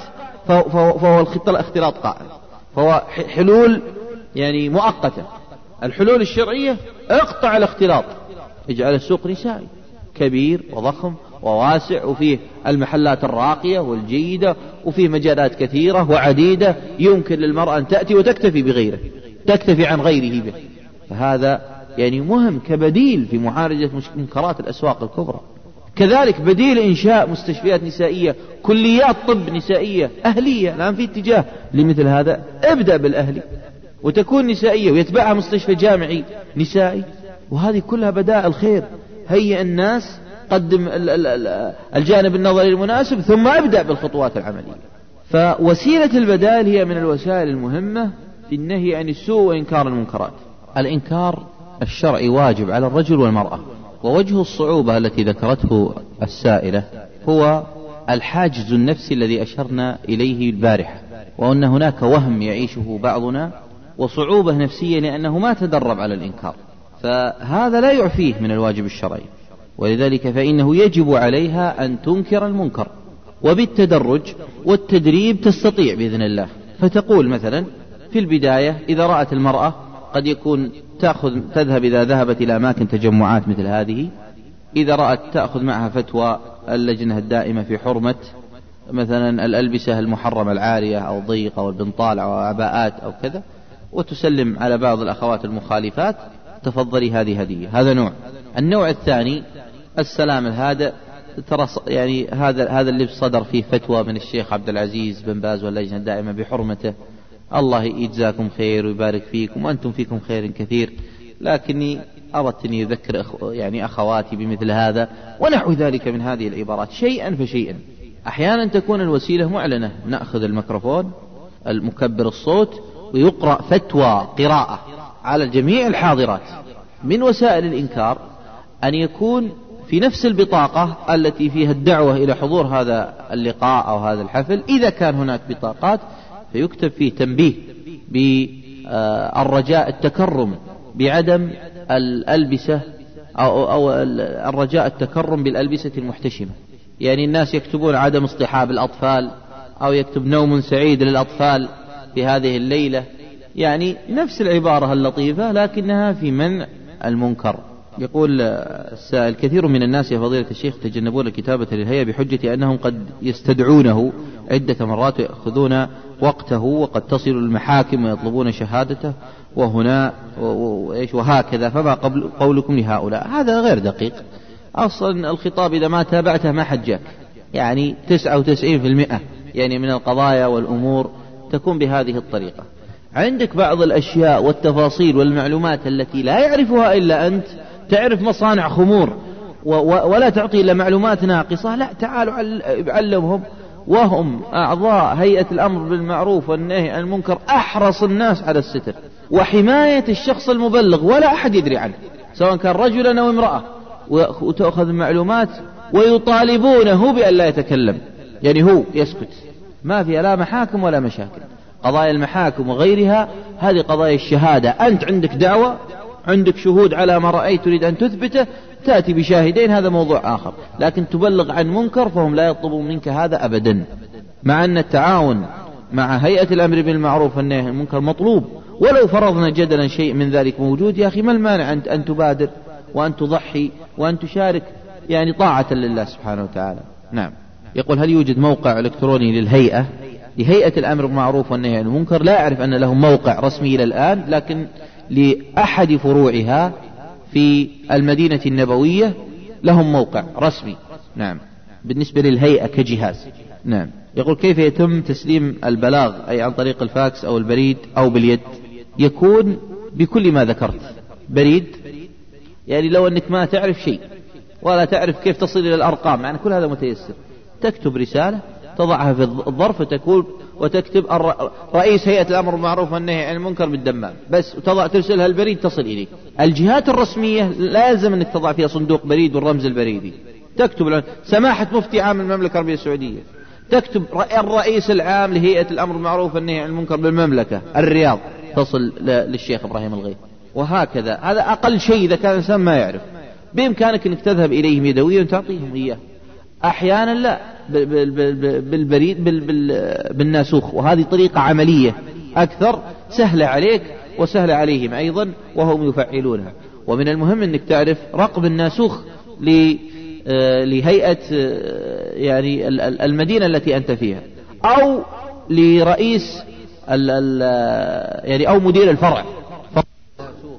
فهو اختلاط قائم. فهو حلول يعني مؤقتة. الحلول الشرعية اقطع الاختلاط. اجعل السوق نسائي كبير وضخم وواسع وفيه المحلات الراقية والجيدة وفيه مجالات كثيرة وعديدة يمكن للمرأة أن تأتي وتكتفي بغيره تكتفي عن غيره به. فهذا يعني مهم كبديل في معالجة منكرات الأسواق الكبرى. كذلك بديل إنشاء مستشفيات نسائية كليات طب نسائية أهلية الآن في اتجاه لمثل هذا ابدأ بالأهلي. وتكون نسائية ويتبعها مستشفى جامعي نسائي. وهذه كلها بدائل خير هيئ الناس قدم الجانب النظري المناسب ثم أبدأ بالخطوات العملية. فوسيلة البدائل هي من الوسائل المهمة في النهي عن السوء وإنكار المنكرات. الإنكار الشرعي واجب على الرجل والمرأة. ووجه الصعوبة التي ذكرته السائلة هو الحاجز النفسي الذي أشرنا إليه البارحة. وأن هناك وهم يعيشه بعضنا وصعوبة نفسية لأنه ما تدرب على الإنكار. فهذا لا يعفيه من الواجب الشرعي. ولذلك فإنه يجب عليها أن تنكر المنكر. وبالتدرج والتدريب تستطيع بإذن الله. فتقول مثلا في البداية إذا رأت المرأة قد يكون تأخذ تذهب إذا ذهبت إلى أماكن تجمعات مثل هذه. إذا رأت تأخذ معها فتوى اللجنة الدائمة في حرمة مثلا الألبسة المحرمة العارية أو الضيقة أو البنطال أو عباءات أو كذا وتسلم على بعض الأخوات المخالفات تفضلي هذه هدية. هذا نوع. النوع الثاني السلام الهادئ. ترى يعني هذا هذا اللي صدر فيه فتوى من الشيخ عبد العزيز بن باز واللجنة الدائمة بحرمته. الله يجزاكم خير ويبارك فيكم وأنتم فيكم خير كثير. لكني أردت أني أذكر يعني أخواتي بمثل هذا ونحو ذلك من هذه العبارات. شيئا فشيئا. أحيانا تكون الوسيلة معلنة. نأخذ الميكروفون المكبر الصوت ويقرأ فتوى قراءة على جميع الحاضرات من وسائل الإنكار أن يكون في نفس البطاقة التي فيها الدعوة إلى حضور هذا اللقاء أو هذا الحفل. إذا كان هناك بطاقات فيكتب فيه تنبيه بالرجاء التكرم بعدم الألبسة أو, أو الرجاء التكرم بالألبسة المحتشمة. يعني الناس يكتبون عدم اصطحاب الأطفال أو يكتب نوم سعيد للأطفال. في هذه الليلة. يعني نفس العبارة اللطيفة لكنها في منع المنكر. يقول السائل كثير من الناس يا فضيلة الشيخ تجنبون الكتابة للهيئة بحجة أنهم قد يستدعونه عدة مرات ويأخذون وقته وقد تصل المحاكم ويطلبون شهادته وهنا وإيش وهكذا. فما قبل قولكم لهؤلاء؟ هذا غير دقيق. أصلا الخطاب إذا ما تابعته ما حجاك. يعني تسعة وتسعين في المئة يعني من القضايا والأمور. تكون بهذه الطريقة. عندك بعض الأشياء والتفاصيل والمعلومات التي لا يعرفها إلا أنت تعرف مصانع خمور ولا تعطي إلا معلومات ناقصة لا تعالوا علمهم. وهم أعضاء هيئة الأمر بالمعروف والنهي عن المنكر أحرص الناس على الستر. وحماية الشخص المبلغ ولا أحد يدري عنه سواء كان رجلا أو امرأة. وتأخذ المعلومات ويطالبونه بأن لا يتكلم. يعني هو يسكت. ما فيها لا محاكم ولا مشاكل. قضايا المحاكم وغيرها هذه قضايا الشهادة. أنت عندك دعوة عندك شهود على ما رأيت تريد أن تثبته تأتي بشاهدين هذا موضوع آخر. لكن تبلغ عن منكر فهم لا يطلبون منك هذا أبدا. مع أن التعاون مع هيئة الأمر بالمعروف والنهي عن المنكر مطلوب. ولو فرضنا جدلا شيء من ذلك موجود يا أخي ما المانع أن تبادر وأن تضحي وأن تشارك يعني طاعة لله سبحانه وتعالى. نعم. يقول هل يوجد موقع إلكتروني للهيئة؟ لهيئة الأمر بالمعروف والنهي عن المنكر لا أعرف أن له موقع رسمي إلى الآن لكن لأحد فروعها في المدينة النبوية لهم موقع رسمي. نعم. بالنسبة للهيئة كجهاز. نعم. يقول كيف يتم تسليم البلاغ؟ أي عن طريق الفاكس أو البريد أو باليد. يكون بكل ما ذكرت. بريد. يعني لو أنك ما تعرف شيء ولا تعرف كيف تصل إلى الأرقام يعني كل هذا متيسر. تكتب رسالة تضعها في الظرف وتقول وتكتب رئيس هيئة الأمر بالمعروف والنهي عن المنكر بالدمام. بس وتضع ترسلها البريد تصل إليك. الجهات الرسمية لازم أنك تضع فيها صندوق بريد والرمز البريدي. تكتب سماحة مفتي عام المملكة العربية السعودية. تكتب الرئيس العام لهيئة الأمر بالمعروف والنهي عن المنكر بالمملكة. الرياض. تصل للشيخ إبراهيم الغيث. وهكذا. هذا أقل شيء إذا كان الإنسان ما يعرف. بإمكانك أنك تذهب إليهم يدويا وتعطيهم إياه. أحيانا لا بالبريد بالناسوخ. وهذه طريقة عملية أكثر سهلة عليك وسهلة عليهم أيضا وهم يفعلونها. ومن المهم أنك تعرف رقم الناسوخ آه، لهيئة آه، يعني المدينة التي أنت فيها أو لرئيس يعني أو مدير الفرع.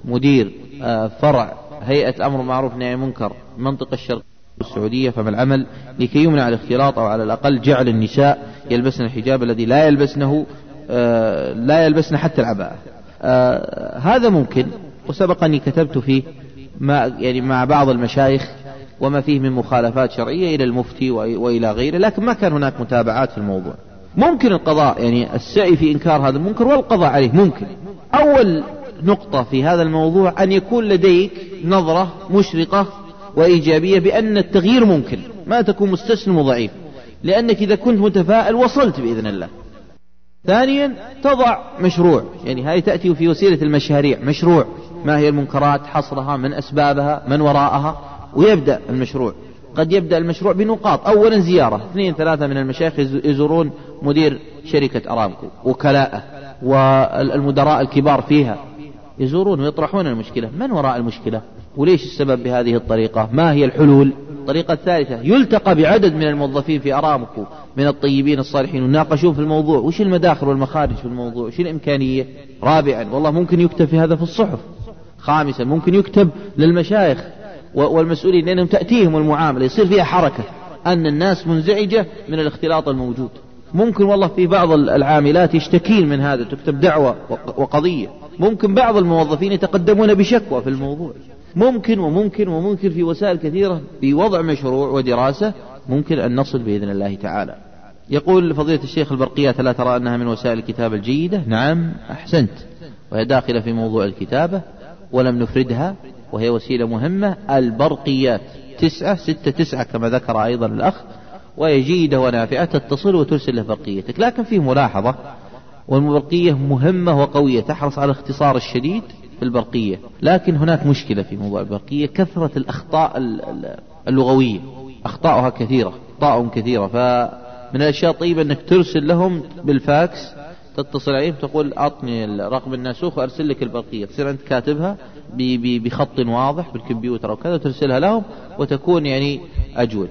مدير آه، فرع هيئة الأمر بالمعروف والنهي عن المنكر المنطقة الشرقية السعودية فما العمل؟ لكي يمنع الاختلاط أو على الأقل جعل النساء يلبسن الحجاب الذي لا يلبسنه آه لا يلبسن حتى العباءة. آه هذا ممكن وسبق أني كتبت فيه مع يعني مع بعض المشايخ وما فيه من مخالفات شرعية إلى المفتي وإلى غيره لكن ما كان هناك متابعات في الموضوع. ممكن القضاء يعني السعي في إنكار هذا المنكر والقضاء عليه ممكن. أول نقطة في هذا الموضوع أن يكون لديك نظرة مشرقة وإيجابية بأن التغيير ممكن ما تكون مستسلم وضعيف لأنك إذا كنت متفائل وصلت بإذن الله. ثانيا تضع مشروع يعني هذه تأتي في وسيلة المشاريع مشروع ما هي المنكرات حصرها من أسبابها من وراءها ويبدأ المشروع. قد يبدأ المشروع بنقاط أولا زيارة اثنين ثلاثة من المشايخ يزورون مدير شركة أرامكو وكلاءه والمدراء الكبار فيها يزورون ويطرحون المشكلة. من وراء المشكلة؟ وليش السبب بهذه الطريقة؟ ما هي الحلول؟ الطريقة الثالثة يلتقى بعدد من الموظفين في أرامكو من الطيبين الصالحين يناقشون في الموضوع. وش المداخل والمخارج في الموضوع؟ وش الإمكانية؟ رابعا والله ممكن يكتب في هذا في الصحف. خامسا ممكن يكتب للمشايخ والمسؤولين لأنهم تأتيهم المعاملة يصير فيها حركة. أن الناس منزعجة من الاختلاط الموجود. ممكن والله في بعض العاملات يشتكين من هذا تكتب دعوة وقضية. ممكن بعض الموظفين يتقدمون بشكوى في الموضوع. ممكن وممكن وممكن في وسائل كثيرة في وضع مشروع ودراسة ممكن أن نصل بإذن الله تعالى. يقول فضيلة الشيخ البرقيات لا ترى أنها من وسائل الكتابة الجيدة؟ نعم أحسنت. وهي داخلة في موضوع الكتابة ولم نفردها وهي وسيلة مهمة البرقيات. تسعة ستة تسعة كما ذكر أيضا الأخ وهي جيدة ونافعة تتصل وترسل له برقيتك لكن في ملاحظة والبرقية مهمة وقوية تحرص على الاختصار الشديد في البرقية لكن هناك مشكلة في موضوع البرقية كثرة الأخطاء اللغوية. أخطاؤها كثيرة أخطاء كثيرة. فمن الأشياء الطيبة أنك ترسل لهم بالفاكس تتصل عليهم تقول أعطني رقم الناسوخ وأرسل لك البرقية. تصير أنت كاتبها بخط واضح بالكمبيوتر أو كذا وترسلها لهم وتكون يعني أجود.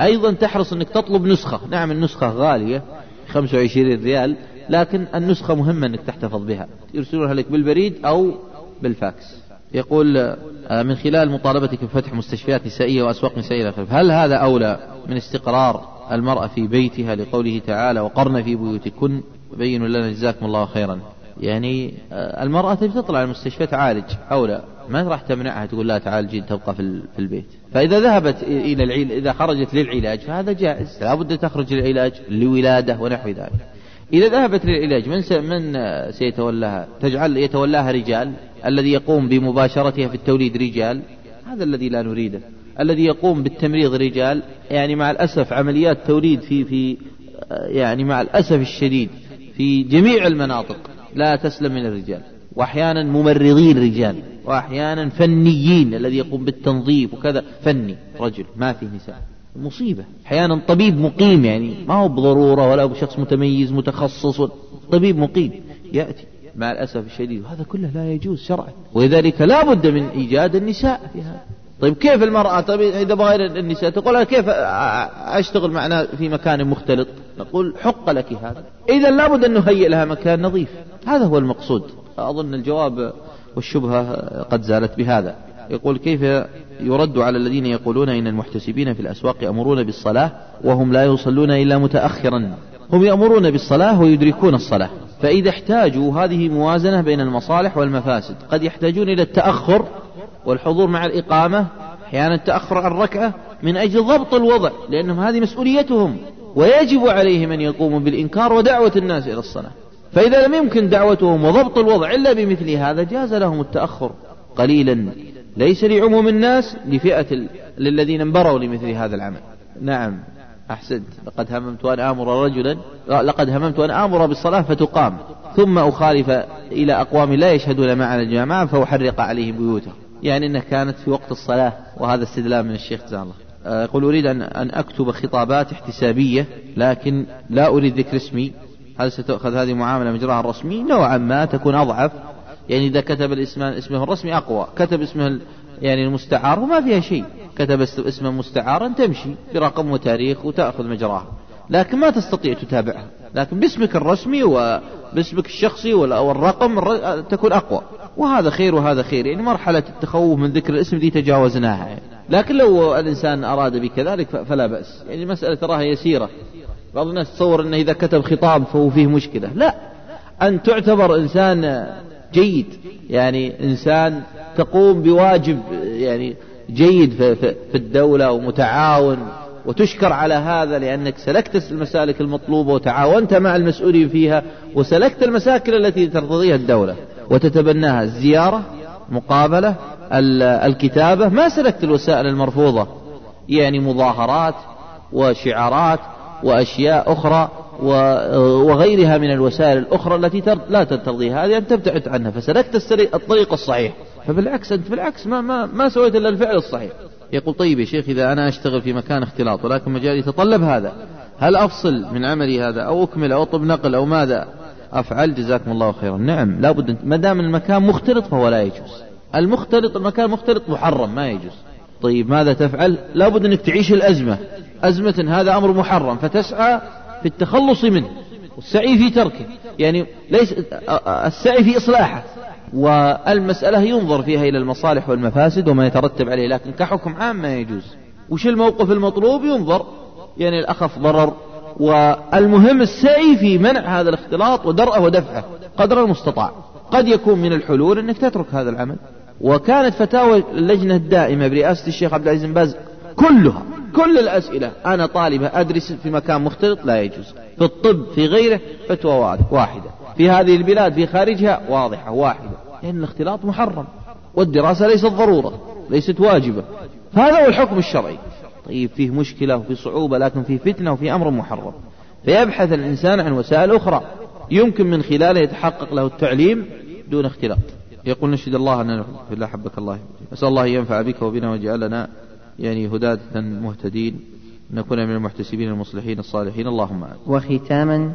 أيضا تحرص أنك تطلب نسخة. نعم النسخة غالية 25 ريال لكن النسخة مهمة أنك تحتفظ بها. يرسلونها لك بالبريد أو بالفاكس. يقول آه، من خلال مطالبتك بفتح مستشفيات نسائية وأسواق نسائية هل هذا أولى من استقرار المرأة في بيتها لقوله تعالى وقرن في بيوتكن؟ بينوا لنا جزاكم الله خيرا. يعني آه، المرأة تبي تطلع المستشفى تعالج أولى. ما راح تمنعها تقول لا تعالجي تبقى في البيت. فإذا ذهبت إلى العلاج إذا خرجت للعلاج فهذا جائز. لابد تخرج للعلاج لولادة ونحو ذلك. إذا ذهبت للعلاج من من سيتولاها تجعل يتولاها رجال؟ الذي يقوم بمباشرتها في التوليد رجال هذا الذي لا نريده. الذي يقوم بالتمريض رجال يعني مع الأسف عمليات توليد في في يعني مع الأسف الشديد في جميع المناطق لا تسلم من الرجال. وأحيانا ممرضين رجال وأحيانا فنيين الذي يقوم بالتنظيف وكذا. فني رجل ما فيه نساء. مصيبة. أحيانا طبيب مقيم يعني ما هو بضرورة ولا بشخص متميز متخصص طبيب مقيم. يأتي. مع الأسف الشديد وهذا كله لا يجوز شرعا. ولذلك لا بد من إيجاد النساء في هذا. طيب كيف المرأة؟ طيب إذا بغير النساء تقول أنا كيف أشتغل معنا في مكان مختلط؟ نقول حق لك هذا. إذا لابد أن نهيئ لها مكان نظيف. هذا هو المقصود. أظن الجواب والشبهة قد زالت بهذا. يقول كيف يرد على الذين يقولون إن المحتسبين في الأسواق يأمرون بالصلاة وهم لا يصلون إلا متأخرا؟ هم يأمرون بالصلاة ويدركون الصلاة. فإذا احتاجوا هذه موازنة بين المصالح والمفاسد قد يحتاجون إلى التأخر والحضور مع الإقامة أحيانا التأخر عن الركعة من أجل ضبط الوضع لأنهم هذه مسؤوليتهم. ويجب عليهم أن يقوموا بالإنكار ودعوة الناس إلى الصلاة. فإذا لم يمكن دعوتهم وضبط الوضع إلا بمثل هذا جاز لهم التأخر قليلا. ليس لعموم الناس لفئة للذين انبروا لمثل هذا العمل. نعم. أحسنت. لقد هممت أن آمر رجلا. لقد هممت أن آمر بالصلاة فتقام. ثم أخالف إلى أقوام لا يشهدون معنا الجماعة فأحرق عليهم بيوتهم. يعني أنها كانت في وقت الصلاة وهذا استدلال من الشيخ جزاه الله. آه، يقول أريد أن أن أكتب خطابات احتسابية لكن لا أريد ذكر اسمي. هل ستؤخذ هذه معاملة مجراها الرسمي؟ نوعا ما تكون أضعف. يعني إذا كتب الاسم اسمه الرسمي أقوى. كتب اسمه يعني المستعار وما فيها شيء. كتب اسما مستعارا تمشي برقم وتاريخ وتأخذ مجراها لكن ما تستطيع تتابعها. لكن باسمك الرسمي وباسمك الشخصي والرقم تكون أقوى. وهذا خير وهذا خير. يعني مرحلة التخوف من ذكر الاسم دي تجاوزناها. يعني. لكن لو الإنسان أراد بكذلك فلا بأس. يعني المسألة تراها يسيرة. بعض الناس تصور أنه إذا كتب خطاب فهو فيه مشكلة. لا. أن تعتبر إنسان جيد. يعني إنسان تقوم بواجب يعني جيد في الدولة ومتعاون وتشكر على هذا لأنك سلكت المسالك المطلوبة وتعاونت مع المسؤولين فيها وسلكت المساكن التي ترتضيها الدولة وتتبناها. الزيارة مقابلة الكتابة ما سلكت الوسائل المرفوضة يعني مظاهرات وشعارات وأشياء أخرى وغيرها من الوسائل الأخرى التي لا ترتضي هذه أن تبتعد عنها. فسلكت الطريق الصحيح. فبالعكس أنت بالعكس ما, ما, ما سويت إلا الفعل الصحيح. يقول طيب يا شيخ إذا أنا أشتغل في مكان اختلاط ولكن مجالي يتطلب هذا هل أفصل من عملي هذا أو أكمل أو أطلب نقل أو ماذا؟ أفعل جزاكم الله خيرا. نعم لابد ما دام المكان مختلط فهو لا يجوز. المختلط المكان مختلط محرم ما يجوز. طيب ماذا تفعل؟ لابد أنك تعيش الأزمة. أزمة هذا أمر محرم فتسعى في التخلص منه والسعي في تركه. يعني ليس السعي في إصلاحه. والمسألة ينظر فيها إلى المصالح والمفاسد وما يترتب عليه لكن كحكم عام ما يجوز. وش الموقف المطلوب؟ ينظر. يعني الأخف ضرر والمهم السعي في منع هذا الاختلاط ودرءه ودفعه قدر المستطاع. قد يكون من الحلول أنك تترك هذا العمل. وكانت فتاوى اللجنة الدائمة برئاسة الشيخ عبد العزيز بن باز كلها كل الأسئلة أنا طالبة أدرس في مكان مختلط لا يجوز. في الطب في غيره فتوى واحدة. في هذه البلاد في خارجها واضحة واحدة لأن الاختلاط محرم والدراسة ليست ضرورة ليست واجبة. هذا هو الحكم الشرعي. طيب فيه مشكلة وفي صعوبة لكن فيه فتنة وفي أمر محرم. فيبحث الإنسان عن وسائل أخرى يمكن من خلالها يتحقق له التعليم دون اختلاط. يقول نشهد الله أننا في الله حبك الله أسأل الله ينفع بك وبنا ويجعلنا يعني هداة مهتدين نكون من المحتسبين المصلحين الصالحين. اللهم وختاما